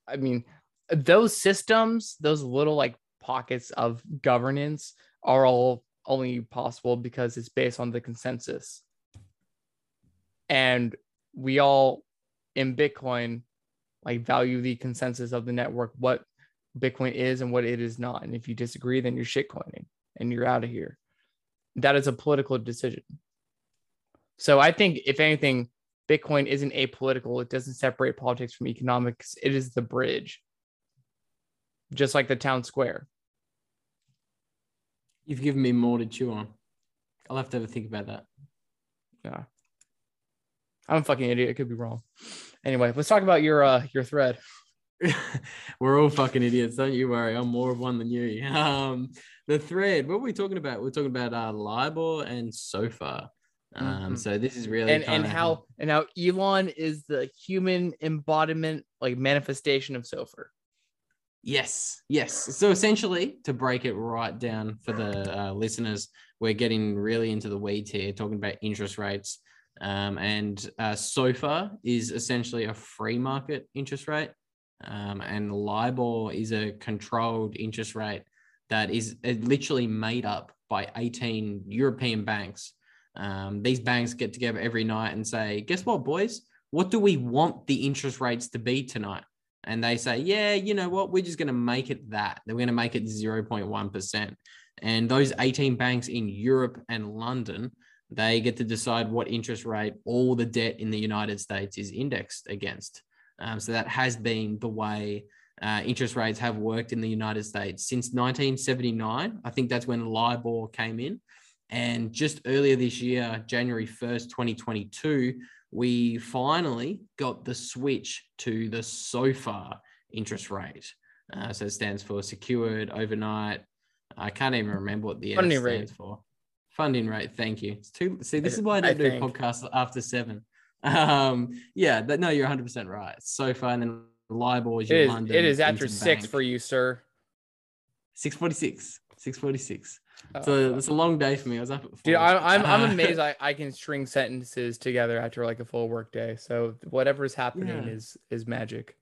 I mean, those systems, those little like pockets of governance are all only possible because it's based on the consensus. And we all in Bitcoin like value the consensus of the network, what Bitcoin is and what it is not. And if you disagree, then you're shitcoining and you're out of here. That is a political decision. So I think if anything, Bitcoin isn't apolitical. It doesn't separate politics from economics. It is the bridge. Just like the town square. You've given me more to chew on. I'll have to have a think about that. Yeah. I'm a fucking idiot. I could be wrong. Anyway, let's talk about your uh your thread. We're all fucking idiots, don't you worry. I'm more of one than you. Um, the thread. What are we talking about? We're talking about uh, LIBOR and SOFR. Um, mm-hmm. so this is really and, and how and how Elon is the human embodiment, like manifestation of SOFR. Yes, yes. So essentially, to break it right down for the uh, listeners, we're getting really into the weeds here, talking about interest rates. Um, and uh, SOFR is essentially a free market interest rate, um, and LIBOR is a controlled interest rate that is uh, literally made up by 18 European banks. Um, these banks get together every night and say, "Guess what, boys? What do we want the interest rates to be tonight?" And they say, yeah, you know what, we're just going to make it that. They're going to make it 0.1%. And those 18 banks in Europe and London, they get to decide what interest rate all the debt in the United States is indexed against. Um, so that has been the way uh, interest rates have worked in the United States since 1979. I think that's when LIBOR came in. And just earlier this year, January 1st, 2022, we finally got the switch to the SOFR interest rate. Uh, so it stands for secured overnight. I can't even remember what the funding S stands rate. for. Funding rate. Thank you. It's too. See, this is why I don't I do think. podcasts after seven. Um, yeah, but no, you're 100 percent right. SOFR and then LIBOR is it is, London. It is after six for you, sir. 646. 646. So it's a long day for me. I was up. Dude, I, I'm I'm amazed. I, I can string sentences together after like a full work day. So whatever's happening yeah. is is magic.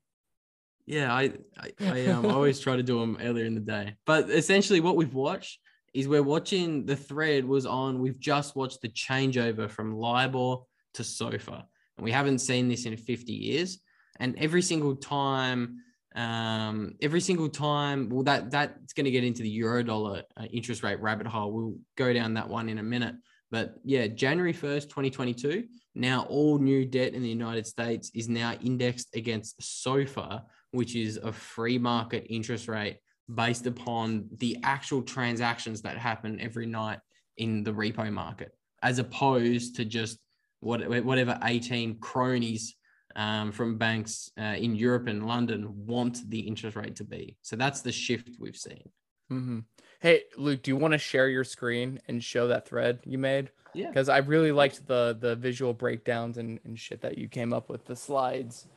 Yeah, I I, I um, always try to do them earlier in the day. But essentially, what we've watched is we're watching the thread was on. We've just watched the changeover from LIBOR to SOFR, and we haven't seen this in 50 years. And every single time um, every single time. Well, that that's going to get into the euro dollar uh, interest rate rabbit hole. We'll go down that one in a minute. But yeah, January 1st, 2022, now all new debt in the United States is now indexed against SOFR, which is a free market interest rate based upon the actual transactions that happen every night in the repo market. as opposed to just what, whatever 18 cronies um, from banks uh, in Europe and London want the interest rate to be. So that's the shift we've seen. Mm-hmm. Hey, Luke, do you want to share your screen and show that thread you made? Yeah. Because I really liked the the visual breakdowns and, and shit that you came up with, the slides.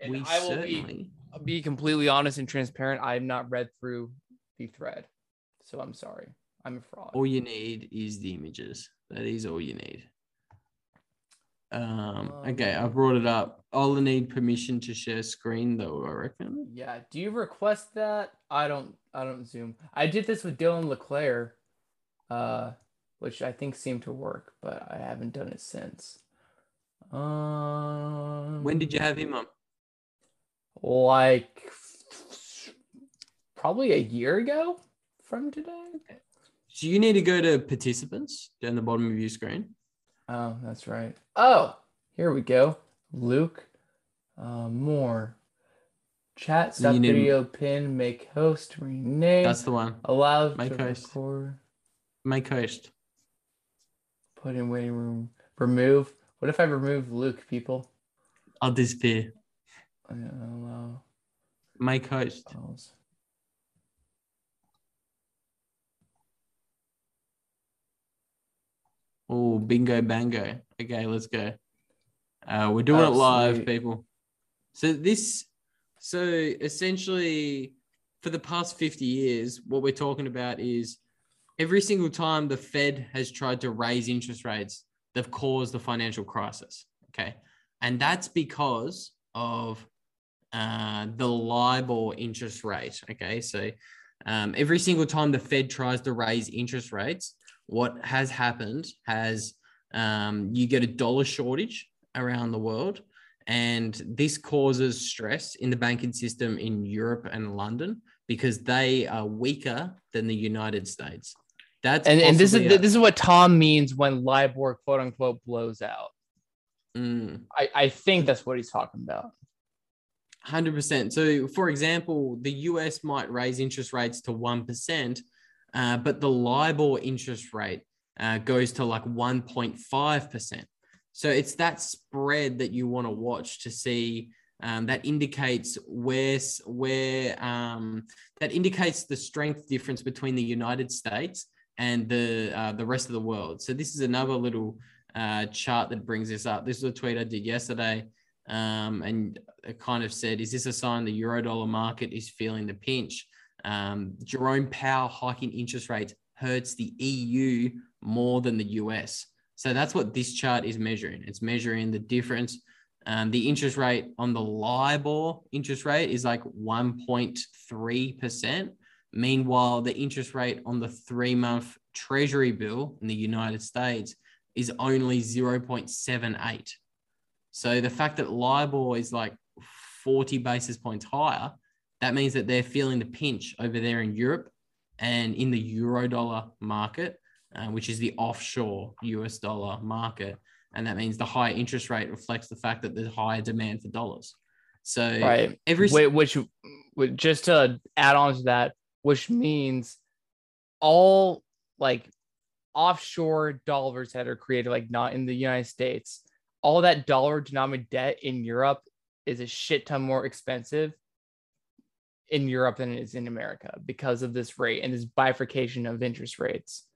And we I will certainly. be, be completely honest and transparent. I have not read through the thread. So I'm sorry. I'm a fraud. All you need is the images. That is all you need. Um, okay, I Um, brought it up. I'll need permission to share screen though, I reckon. Yeah. Do you request that? I don't I don't zoom. I did this with Dylan LeClair, uh, which I think seemed to work, but I haven't done it since. Um When did you have him on? like probably a year ago from today? So you need to go to participants down the bottom of your screen. Oh, that's right. Oh, here we go. Luke, uh, more. Chat, stop You video, pin, make host, rename. That's the one. Allow Make host. record, Make host. put in waiting room, remove. What if I remove Luke, people? I'll disappear. Uh, Allow Make host. Oh, bingo bango. Okay, let's go. Uh, we're doing Oh, it live, people. So this, so essentially, for the past fifty years, what we're talking about is every single time the Fed has tried to raise interest rates, they've caused the financial crisis. Okay, and that's because of uh, the LIBOR interest rate. Okay, so um, every single time the Fed tries to raise interest rates, what has happened has um, you get a dollar shortage around the world, and this causes stress in the banking system in Europe and London because they are weaker than the United States. That's And and this is a- this is what Tom means when LIBOR quote unquote blows out. Mm. I, I think that's what he's talking about. Hundred percent. So, for example, the US might raise interest rates to one percent, uh, but the LIBOR interest rate uh, goes to like one point five percent. So it's that spread that you want to watch to see. Um, that indicates where where um, that indicates the strength difference between the United States and the uh, the rest of the world. So this is another little uh, chart that brings this up. This is a tweet I did yesterday, um, and it kind of said, "Is this a sign the eurodollar market is feeling the pinch?" Um, Jerome Powell hiking interest rates hurts the EU more than the US. So that's what this chart is measuring. It's measuring the difference. Um, the interest rate on the LIBOR interest rate is like 1.3%. Meanwhile, the interest rate on the three month treasury bill in the United States is only 0.78. So the fact that LIBOR is like 40 basis points higher, that means that they're feeling the pinch over there in Europe and in the eurodollar market, uh, which is the offshore US dollar market. And that means the higher interest rate reflects the fact that there's higher demand for dollars. So Right. every Wait, which, which just to add on to that, which means all like offshore dollars that are created, like not in the United States, all that dollar denominated debt in Europe is a shit ton more expensive in Europe than it is in America because of this rate and this bifurcation of interest rates.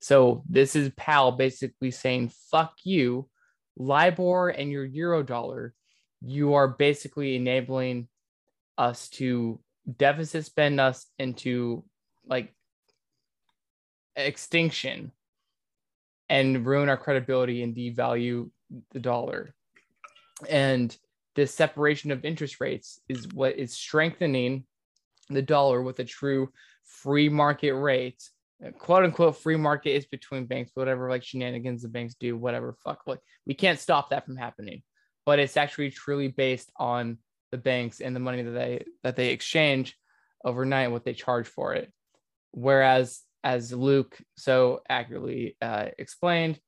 So this is Powell basically saying, fuck you, LIBOR and your euro dollar you are basically enabling us to deficit spend us into like extinction and ruin our credibility and devalue the dollar. And this separation of interest rates is what is strengthening the dollar with a true free market rate. Quote unquote free market is between banks, whatever like shenanigans the banks do, whatever fuck. Like we can't stop that from happening but it's actually truly based on the banks and the money that they that they exchange overnight what they charge for it whereas as luke so accurately uh, explained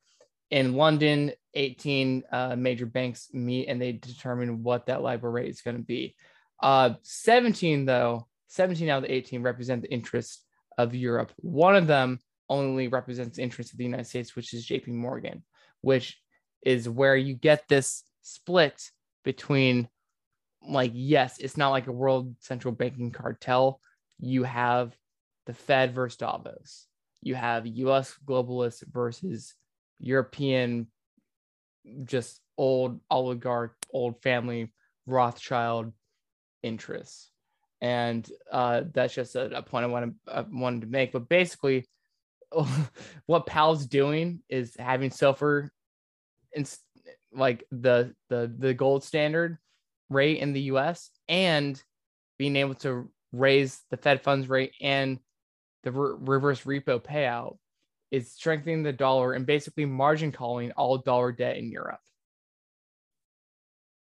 in london 18 uh, major banks meet and they determine what that libor rate is going to be uh, 17 though 17 out of the 18 represent the interests of europe one of them only represents the interest of the United States, which is JP Morgan, which is where you get this split between like yes, it's not like a world central banking cartel. You have the Fed versus Davos. You have US globalists versus European just old oligarch, old family Rothschild interests. And uh, that's just a, a point I want to uh, wanted to make. But basically, what Powell's doing is having silver, in, like the the the gold standard rate in the U.S. and being able to raise the Fed funds rate and the re- reverse repo payout is strengthening the dollar and basically margin calling all dollar debt in Europe.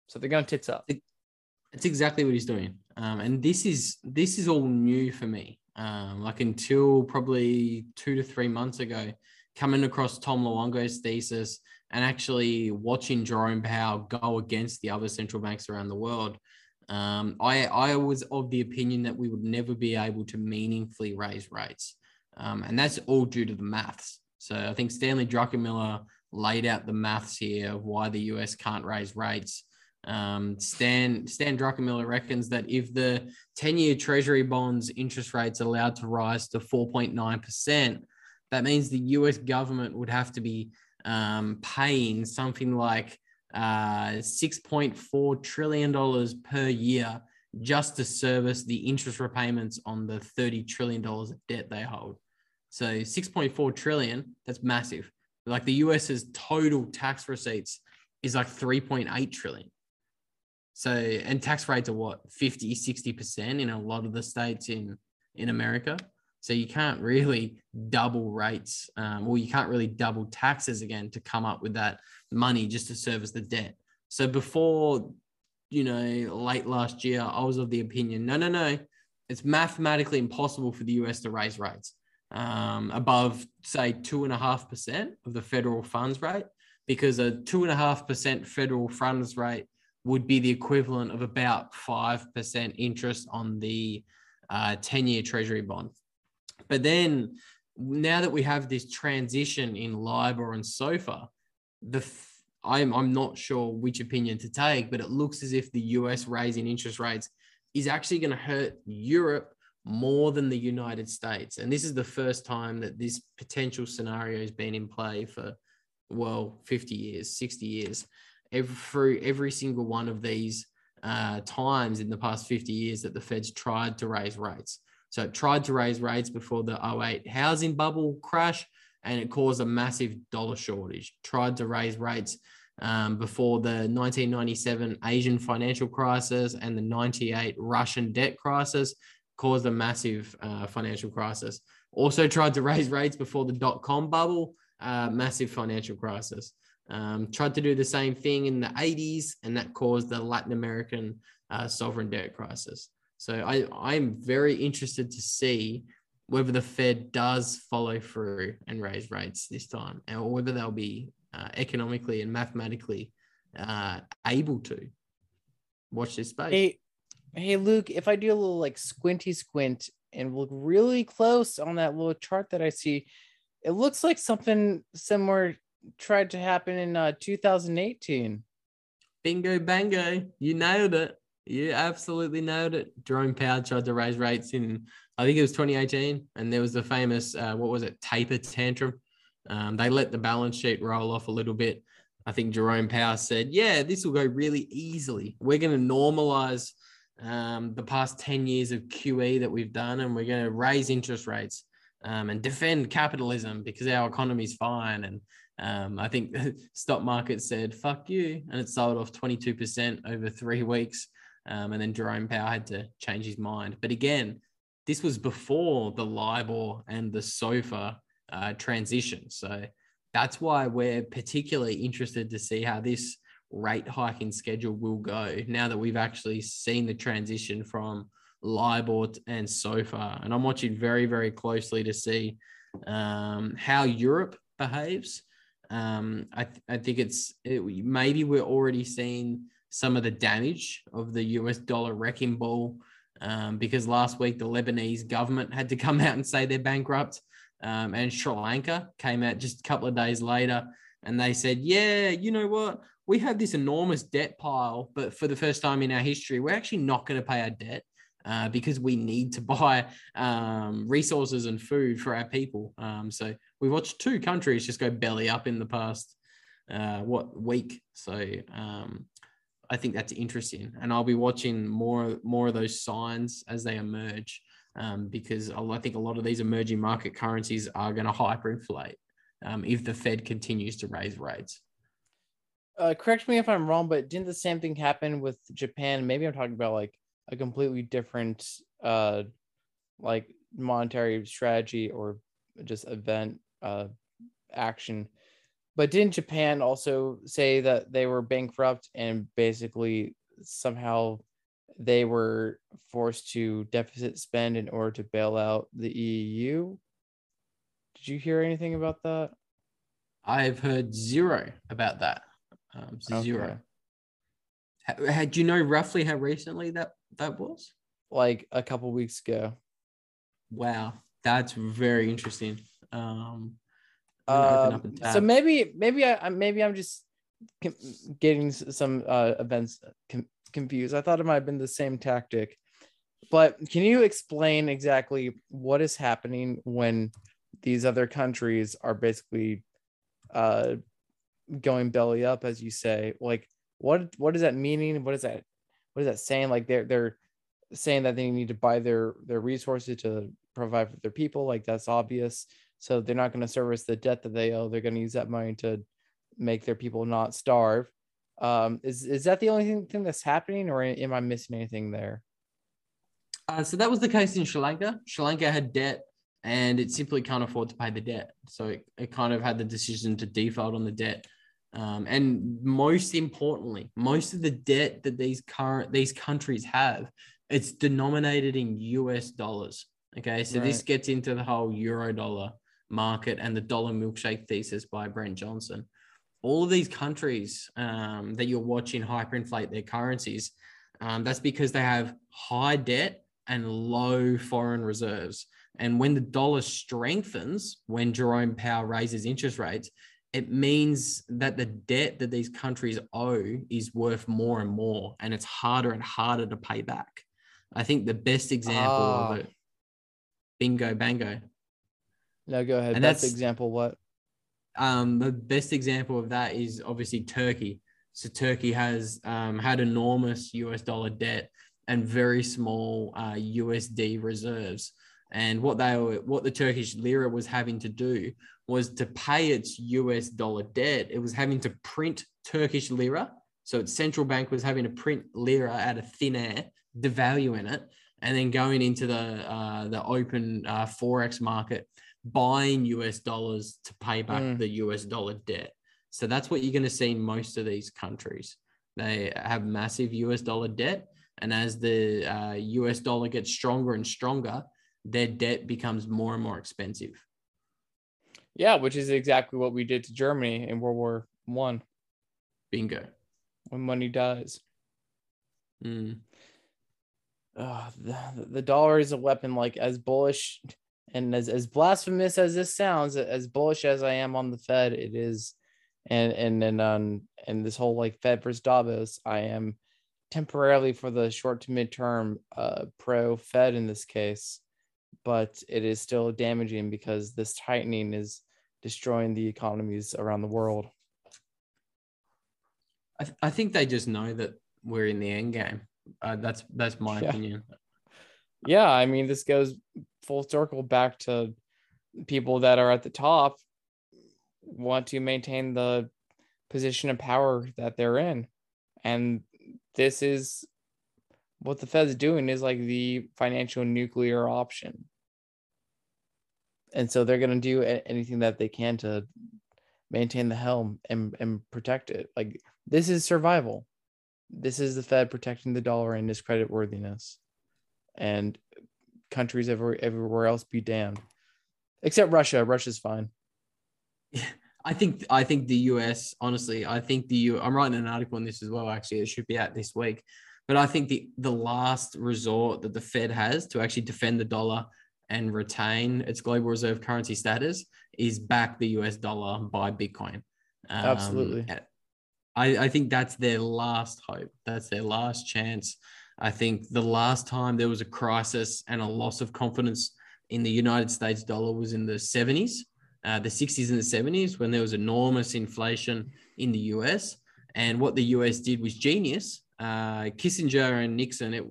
So they're going tits up. It's exactly what he's doing, um, and this is this is all new for me. Um, like until probably two to three months ago, coming across Tom Luongo's thesis and actually watching Jerome Powell go against the other central banks around the world. Um, I, I was of the opinion that we would never be able to meaningfully raise rates. Um, and that's all due to the maths. So I think Stanley Druckenmiller laid out the maths here of why the US can't raise rates. Um, Stan Stan Druckenmiller reckons that if the 10-year Treasury bonds interest rates allowed to rise to 4.9%, that means the US government would have to be um, paying something like uh, $6.4 trillion per year just to service the interest repayments on the $30 trillion of debt they hold. So 6.4 trillion, that's massive. Like the US's total tax receipts is like 3.8 trillion. So, and tax rates are what, 50, 60% in a lot of the states in, in America. So you can't really double rates, um, or you can't really double taxes again to come up with that money just to service the debt. So before, you know, late last year, I was of the opinion, no, no, no, it's mathematically impossible for the US to raise rates um, above, say, two and a half percent of the federal funds rate, because a two and a half percent federal funds rate would be the equivalent of about 5% interest on the 10 uh, year treasury bond. But then now that we have this transition in LIBOR and SOFR, the I'm, I'm not sure which opinion to take, but it looks as if the US raising interest rates is actually going to hurt Europe more than the United States. And this is the first time that this potential scenario has been in play for, well, 50 years, 60 years every every single one of these uh, times in the past 50 years that the Fed's tried to raise rates. So it tried to raise rates before the 08 housing bubble crash, and it caused a massive dollar shortage. Tried to raise rates um, before the 1997 Asian financial crisis and the 98 Russian debt crisis, caused a massive uh, financial crisis. Also tried to raise rates before the dot com bubble, uh, massive financial crisis. Um, tried to do the same thing in the 80s, and that caused the Latin American uh, sovereign debt crisis. So I, I'm very interested to see whether the Fed does follow through and raise rates this time, or whether they'll be uh, economically and mathematically uh, able to. Watch this space. Hey, Luke, if I do a little like squinty squint and look really close on that little chart that I see, it looks like something similar tried to happen in uh, 2018. Bingo, bango. You nailed it. You absolutely nailed it. Jerome Powell tried to raise rates in, I think it was 2018. And there was the famous, uh, what was it, taper tantrum. Um, they let the balance sheet roll off a little bit. I think Jerome Powell said, yeah, this will go really easily. We're going to normalize um, the past 10 years of QE that we've done, and we're going to raise interest rates um, and defend capitalism because our economy is fine. And um, I think the stock market said, fuck you. And it sold off 22% over three weeks. Um, and then Jerome Powell had to change his mind. But again, this was before the LIBOR and the SOFR uh, transition. So that's why we're particularly interested to see how this rate hiking schedule will go now that we've actually seen the transition from LIBOR and SOFR. And I'm watching very, very closely to see um, how Europe behaves. Um, I, th- I think it's it, maybe we're already seeing some of the damage of the US dollar wrecking ball um, because last week the Lebanese government had to come out and say they're bankrupt. Um, and Sri Lanka came out just a couple of days later and they said, yeah, you know what? We have this enormous debt pile, but for the first time in our history, we're actually not going to pay our debt. Uh, because we need to buy um, resources and food for our people. Um, so we watched two countries just go belly up in the past uh, what week. So um, I think that's interesting, and I'll be watching more more of those signs as they emerge, um, because I think a lot of these emerging market currencies are going to hyperinflate um, if the Fed continues to raise rates. Uh, correct me if I'm wrong, but didn't the same thing happen with Japan? Maybe I'm talking about like a completely different, uh, like monetary strategy or just event uh, action but didn't Japan also say that they were bankrupt and basically somehow they were forced to deficit spend in order to bail out the EU? Did you hear anything about that? I've heard zero about that. Um, zero. How, do you know roughly how recently that that was? Like a couple weeks ago. Wow, that's very interesting. Um, um, so maybe maybe I maybe I'm just getting some uh, events com- confused. I thought it might have been the same tactic, but can you explain exactly what is happening when these other countries are basically uh, going belly up, as you say? Like, what what is that meaning? What is that? What is that saying? Like they're they're saying that they need to buy their their resources to provide for their people. Like that's obvious. So they're not going to service the debt that they owe. They're going to use that money to make their people not starve. Um, is is that the only thing, thing that's happening, or am I missing anything there? Uh, so that was the case in Sri Lanka. Sri Lanka had debt, and it simply can't afford to pay the debt. So it, it kind of had the decision to default on the debt. Um, and most importantly, most of the debt that these current these countries have, it's denominated in US dollars. Okay, so right. this gets into the whole euro dollar market and the dollar milkshake thesis by Brent Johnson. All of these countries um, that you're watching hyperinflate their currencies, um, that's because they have high debt and low foreign reserves. And when the dollar strengthens, when Jerome Powell raises interest rates, it means that the debt that these countries owe is worth more and more, and it's harder and harder to pay back. I think the best example of ah. it, bingo bango, no, go ahead. And that's, that's example what? Um, the best example of that is obviously Turkey. So Turkey has um, had enormous US dollar debt and very small uh, USD reserves. And what they were, what the Turkish lira was having to do was to pay its US dollar debt. It was having to print Turkish lira. So its central bank was having to print lira out of thin air, devaluing it, and then going into the uh, the open uh, forex market buying US dollars to pay back mm. the US dollar debt. So that's what you're going to see in most of these countries. They have massive US dollar debt. And as the uh, US dollar gets stronger and stronger, their debt becomes more and more expensive. Yeah, which is exactly what we did to Germany in World War One. Bingo. When money dies. Mm. Uh, the, the dollar is a weapon like as bullish and as, as blasphemous as this sounds, as bullish as I am on the Fed, it is, and and and on and this whole like Fed versus Davos, I am temporarily for the short to midterm uh, pro Fed in this case, but it is still damaging because this tightening is destroying the economies around the world. I, th- I think they just know that we're in the end game. Uh, that's that's my yeah. opinion. Yeah, I mean, this goes full circle back to people that are at the top want to maintain the position of power that they're in. And this is what the Fed's doing is like the financial nuclear option. And so they're going to do anything that they can to maintain the helm and, and protect it. Like this is survival. This is the Fed protecting the dollar and its credit worthiness. And countries everywhere, everywhere else be damned, except Russia. Russia's fine. Yeah, I think I think the US. Honestly, I think the U. I'm writing an article on this as well. Actually, it should be out this week. But I think the the last resort that the Fed has to actually defend the dollar and retain its global reserve currency status is back the US dollar by Bitcoin. Um, Absolutely. I, I think that's their last hope. That's their last chance. I think the last time there was a crisis and a loss of confidence in the United States dollar was in the 70s, uh, the 60s and the 70s, when there was enormous inflation in the US. And what the US did was genius. Uh, Kissinger and Nixon, it,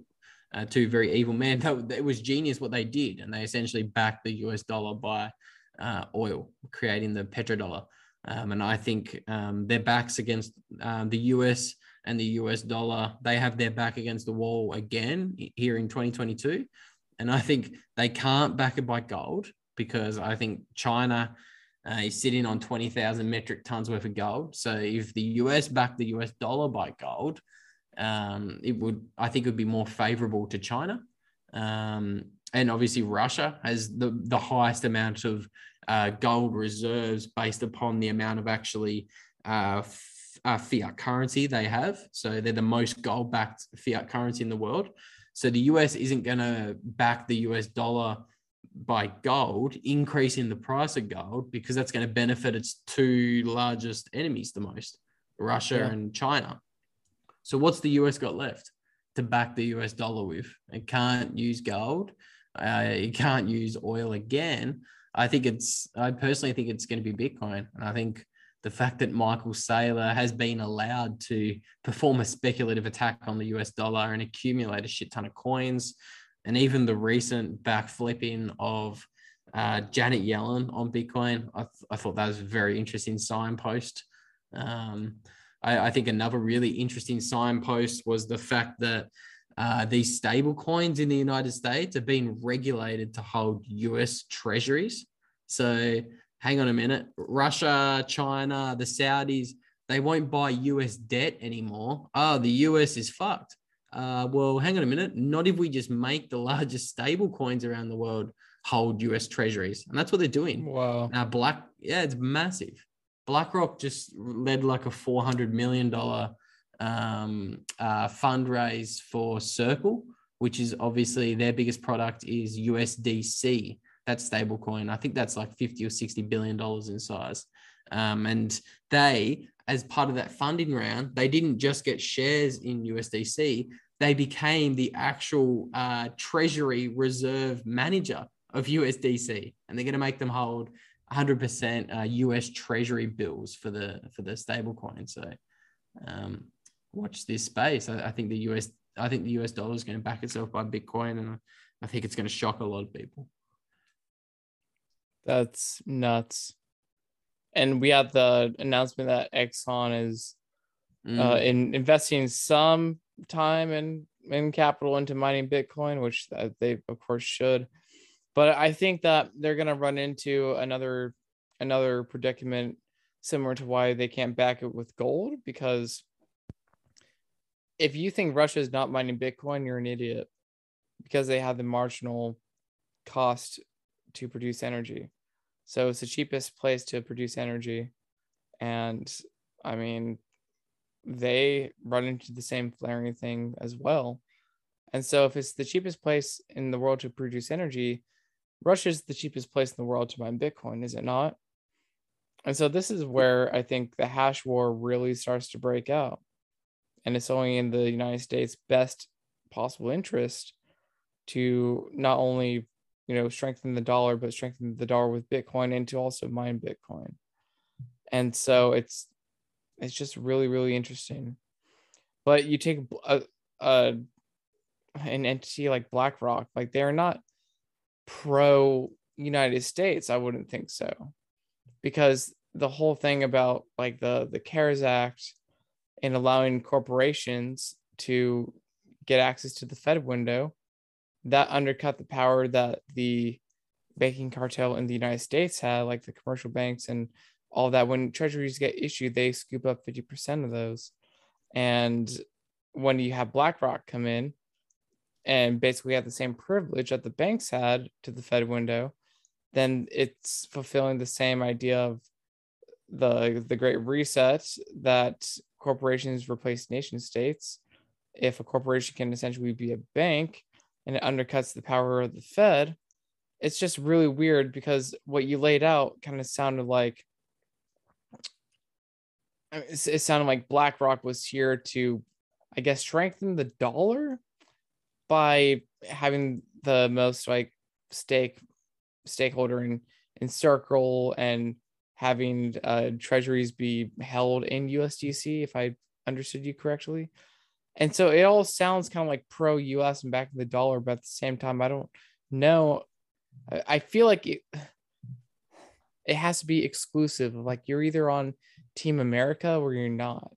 uh, two very evil men, that, it was genius what they did. And they essentially backed the US dollar by uh, oil, creating the petrodollar. Um, and I think um, their backs against um, the US and the US dollar, they have their back against the wall again here in 2022. And I think they can't back it by gold because I think China uh, is sitting on 20,000 metric tons worth of gold. So if the US backed the US dollar by gold, um, it would, I think, it would be more favorable to China. Um, and obviously, Russia has the, the highest amount of uh, gold reserves based upon the amount of actually uh, f- uh, fiat currency they have. So they're the most gold backed fiat currency in the world. So the US isn't going to back the US dollar by gold, increasing the price of gold because that's going to benefit its two largest enemies the most Russia yeah. and China. So what's the US got left to back the US dollar with? It can't use gold. Uh, it can't use oil again. I think it's, I personally think it's going to be Bitcoin. And I think the fact that Michael Saylor has been allowed to perform a speculative attack on the US dollar and accumulate a shit ton of coins, and even the recent backflipping of uh, Janet Yellen on Bitcoin, I, th- I, thought that was a very interesting signpost. Um, I, I, think another really interesting signpost was the fact that uh, these stable coins in the United States have been regulated to hold US treasuries. So hang on a minute. Russia, China, the Saudis, they won't buy US debt anymore. Oh, the US is fucked. Uh, well, hang on a minute. Not if we just make the largest stable coins around the world hold US treasuries. And that's what they're doing. Wow. Now, Black, yeah, it's massive. BlackRock just led like a $400 million um, uh, fundraise for Circle, which is obviously their biggest product is USDC. That's stablecoin. I think that's like 50 or 60 billion dollars in size. Um, and they, as part of that funding round, they didn't just get shares in USDC, they became the actual uh, treasury reserve manager of USDC. And they're going to make them hold 100% uh, US treasury bills for the for the stablecoin. So um, watch this space. I, I, think the US I think the US dollar is going to back itself by Bitcoin, and I think it's going to shock a lot of people. That's nuts and we had the announcement that Exxon is uh, mm. uh, in investing some time and and capital into mining Bitcoin, which they of course should. But I think that they're going to run into another another predicament similar to why they can't back it with gold because if you think Russia is not mining Bitcoin, you're an idiot because they have the marginal cost to produce energy. So it's the cheapest place to produce energy. And I mean, they run into the same flaring thing as well. And so if it's the cheapest place in the world to produce energy, Russia is the cheapest place in the world to mine Bitcoin, is it not? And so this is where I think the hash war really starts to break out. And it's only in the United States' best possible interest to not only you know, strengthen the dollar, but strengthen the dollar with Bitcoin and to also mine Bitcoin. And so it's it's just really really interesting. But you take a, a an entity like BlackRock, like they're not pro United States. I wouldn't think so, because the whole thing about like the the CARES Act and allowing corporations to get access to the Fed window that undercut the power that the banking cartel in the United States had, like the commercial banks and all that. When treasuries get issued, they scoop up 50% of those. And when you have BlackRock come in and basically have the same privilege that the banks had to the Fed window, then it's fulfilling the same idea of the the great reset that corporations replace nation states. If a corporation can essentially be a bank, and it undercuts the power of the Fed, it's just really weird because what you laid out kind of sounded like it sounded like BlackRock was here to, I guess, strengthen the dollar by having the most like stake stakeholder in in Circle and having uh, treasuries be held in USDC, if I understood you correctly. And so it all sounds kind of like pro US and back in the dollar, but at the same time, I don't know. I feel like it, it has to be exclusive. Like you're either on Team America or you're not.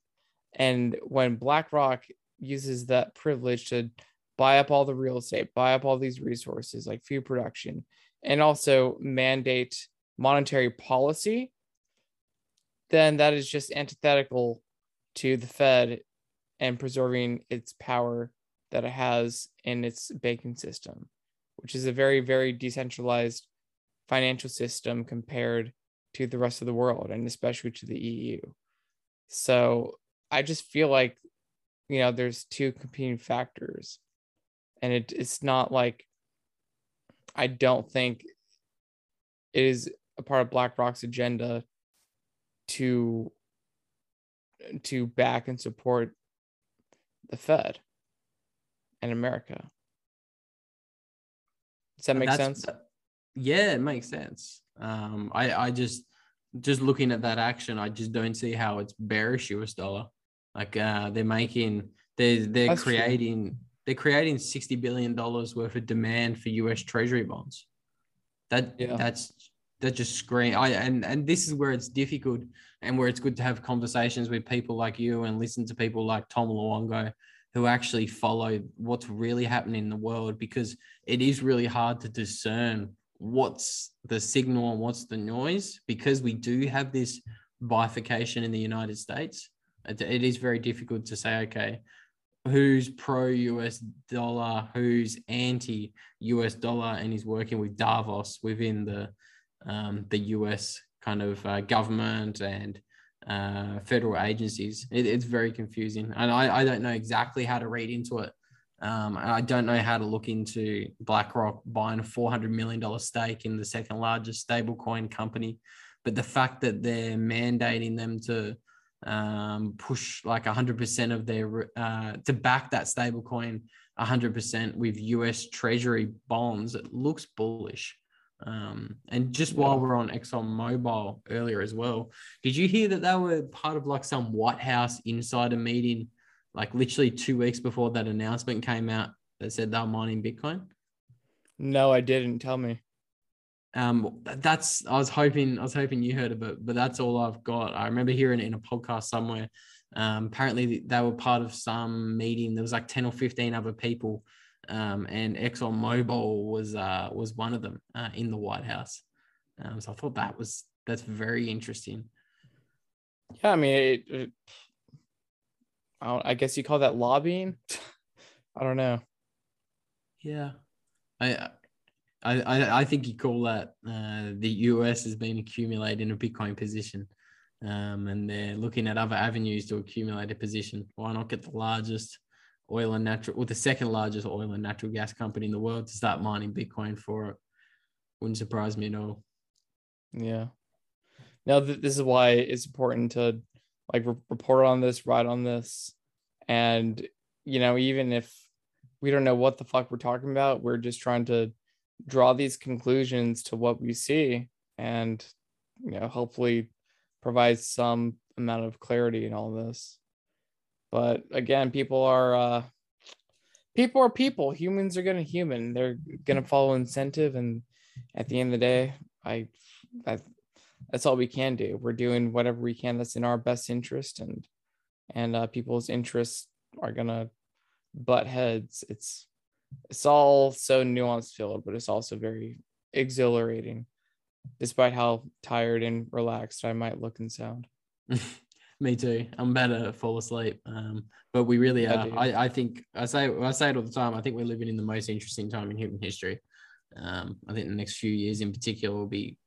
And when BlackRock uses that privilege to buy up all the real estate, buy up all these resources like food production, and also mandate monetary policy, then that is just antithetical to the Fed and preserving its power that it has in its banking system, which is a very, very decentralized financial system compared to the rest of the world and especially to the EU. So I just feel like, you know, there's two competing factors. And it, it's not like I don't think it is a part of BlackRock's agenda to to back and support the Fed and America. Does that make sense? Yeah, it makes sense. Um, I I just just looking at that action, I just don't see how it's bearish US dollar. Like uh, they're making they're they're That's creating. They're creating sixty billion dollars worth of demand for US Treasury bonds. That yeah. that's that just scream. I and and this is where it's difficult and where it's good to have conversations with people like you and listen to people like Tom Luongo who actually follow what's really happening in the world because it is really hard to discern what's the signal and what's the noise because we do have this bifurcation in the United States. it, it is very difficult to say, okay, who's pro US dollar, who's anti US dollar, and he's working with Davos within the um, the US kind of uh, government and uh, federal agencies. It, it's very confusing, and I, I don't know exactly how to read into it. Um, I don't know how to look into BlackRock buying a $400 million stake in the second largest stablecoin company. But the fact that they're mandating them to um, push like 100% of their, uh, to back that stablecoin 100% with US Treasury bonds, it looks bullish. Um, and just while we're on Exxon Mobil earlier as well, did you hear that they were part of like some White House insider meeting like literally two weeks before that announcement came out that said they're mining Bitcoin? No, I didn't. Tell me. Um, that's I was hoping I was hoping you heard of it, but that's all I've got. I remember hearing it in a podcast somewhere. Um, apparently they were part of some meeting. There was like ten or fifteen other people, um, and Exxon Mobil was uh, was one of them uh, in the White House. Um, so I thought that was that's very interesting. Yeah, I mean, it, it, I, I guess you call that lobbying. I don't know. Yeah, I I I think you call that uh, the US has been accumulating a Bitcoin position, um, and they're looking at other avenues to accumulate a position. Why not get the largest oil and natural, or the second largest oil and natural gas company in the world to start mining Bitcoin for it? Wouldn't surprise me at all. Yeah. Now, th- this is why it's important to like re- report on this, write on this, and you know, even if we don't know what the fuck we're talking about, we're just trying to draw these conclusions to what we see, and you know, hopefully provide some amount of clarity in all this. But again, people are uh, people are people. Humans are gonna human. They're gonna follow incentive, and at the end of the day, I, I that's all we can do. We're doing whatever we can that's in our best interest, and and uh, people's interests are gonna butt heads. It's it's all so nuanced filled, but it's also very exhilarating, despite how tired and relaxed I might look and sound. Me too. I'm about to fall asleep. Um, but we really are. I, I think I say I say it all the time. I think we're living in the most interesting time in human history. Um, I think the next few years in particular will be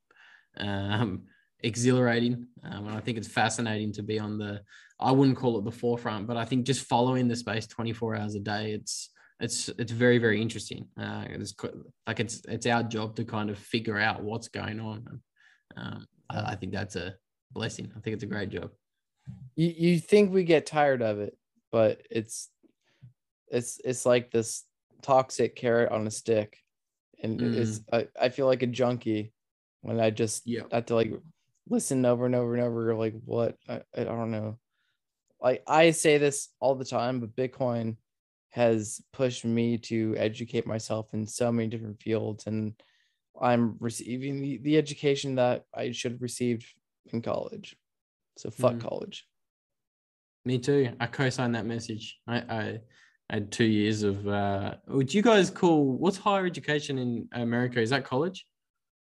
um, exhilarating. Um, and I think it's fascinating to be on the, I wouldn't call it the forefront, but I think just following the space 24 hours a day, it's, it's it's very very interesting. Uh, it's like it's it's our job to kind of figure out what's going on. Um, I, I think that's a blessing. I think it's a great job. You you think we get tired of it, but it's it's it's like this toxic carrot on a stick, and mm. it's I, I feel like a junkie when I just yeah. have to like listen over and over and over like what I, I don't know like I say this all the time, but Bitcoin has pushed me to educate myself in so many different fields and I'm receiving the, the education that I should have received in college. So fuck mm. college. Me too. I co-signed that message. I, I, I had two years of uh would you guys call what's higher education in America? Is that college?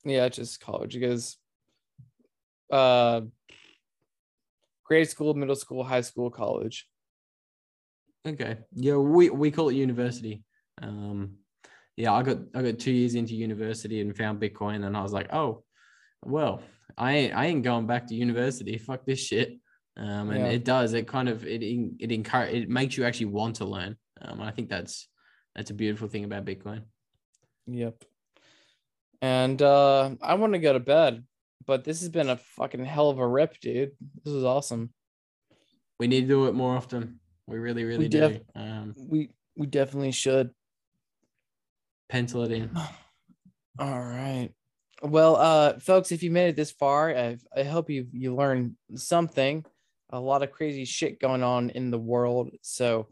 Yeah, just college because uh grade school, middle school, high school, college. Okay. Yeah, we, we call it university. Um, yeah, I got I got two years into university and found Bitcoin, and I was like, oh, well, I ain't, I ain't going back to university. Fuck this shit. Um, and yeah. it does. It kind of it it encourage it makes you actually want to learn. Um, I think that's that's a beautiful thing about Bitcoin. Yep. And uh, I want to go to bed but this has been a fucking hell of a rip, dude. This is awesome. We need to do it more often. We really, really we def- do. Um, we we definitely should pencil it in. All right. Well, uh, folks, if you made it this far, I, I hope you you learned something. A lot of crazy shit going on in the world. So,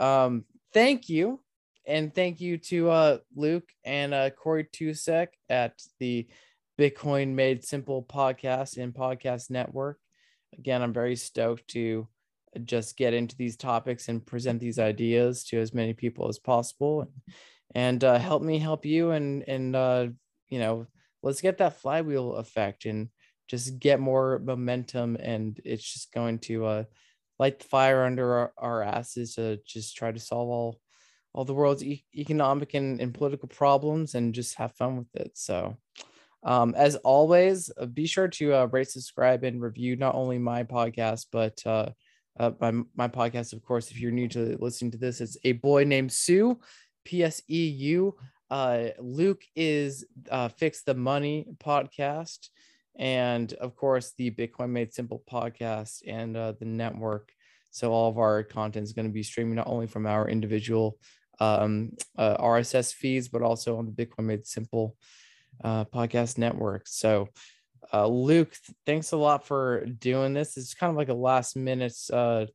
um, thank you, and thank you to uh, Luke and uh, Corey Tusek at the Bitcoin Made Simple podcast and podcast network. Again, I'm very stoked to just get into these topics and present these ideas to as many people as possible and uh, help me help you and and uh, you know let's get that flywheel effect and just get more momentum and it's just going to uh, light the fire under our, our asses to just try to solve all all the world's e- economic and, and political problems and just have fun with it. So um, as always, uh, be sure to uh, rate, subscribe, and review not only my podcast, but uh, my, my podcast, of course. If you're new to listening to this, it's A Boy Named Pseu, P S E U. Uh, Luke is uh, Fix the Money podcast. And of course, the Bitcoin Made Simple podcast and uh, the network. So, all of our content is going to be streaming not only from our individual um, uh, RSS feeds, but also on the Bitcoin Made Simple uh, podcast network. So, uh, Luke, thanks a lot for doing this. It's kind of like a last minute uh,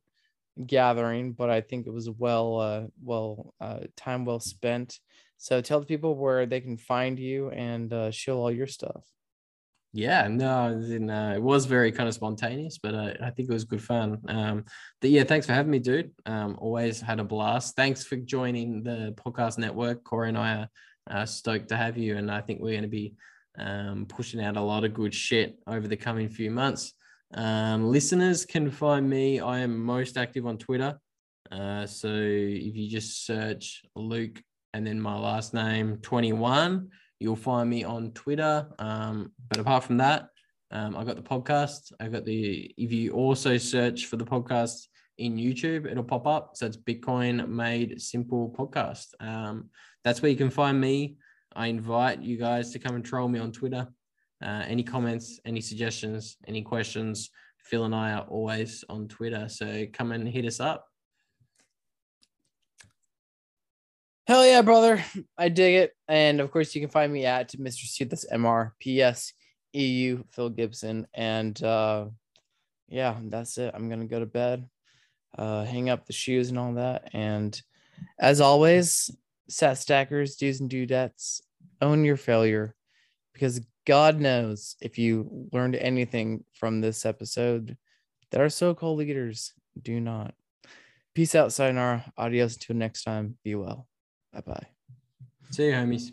gathering, but I think it was well, uh, well, uh, time well spent. So, tell the people where they can find you and uh, show all your stuff. Yeah, no, uh, it was very kind of spontaneous, but I think it was good fun. Um, but yeah, thanks for having me, dude. Um, always had a blast. Thanks for joining the podcast network. Corey and I are stoked to have you. And I think we're going to be um, pushing out a lot of good shit over the coming few months. Um, listeners can find me. I am most active on Twitter. Uh, so if you just search Luke and then my last name 21, you'll find me on Twitter. Um, but apart from that, um, I got the podcast. I got the. If you also search for the podcast in YouTube, it'll pop up. So it's Bitcoin Made Simple Podcast. Um, that's where you can find me. I invite you guys to come and troll me on Twitter. Uh, any comments, any suggestions, any questions, Phil and I are always on Twitter. So come and hit us up. Hell yeah, brother. I dig it. And of course, you can find me at Mr. Pseu. That's M R P S E U, Phil Gibson. And uh, yeah, that's it. I'm going to go to bed, uh, hang up the shoes and all that. And as always, sat stackers, do's and dudettes, own your failure because God knows if you learned anything from this episode that our so called leaders do not. Peace out, sayonara. Adios until next time. Be well. Bye bye. See you, homies.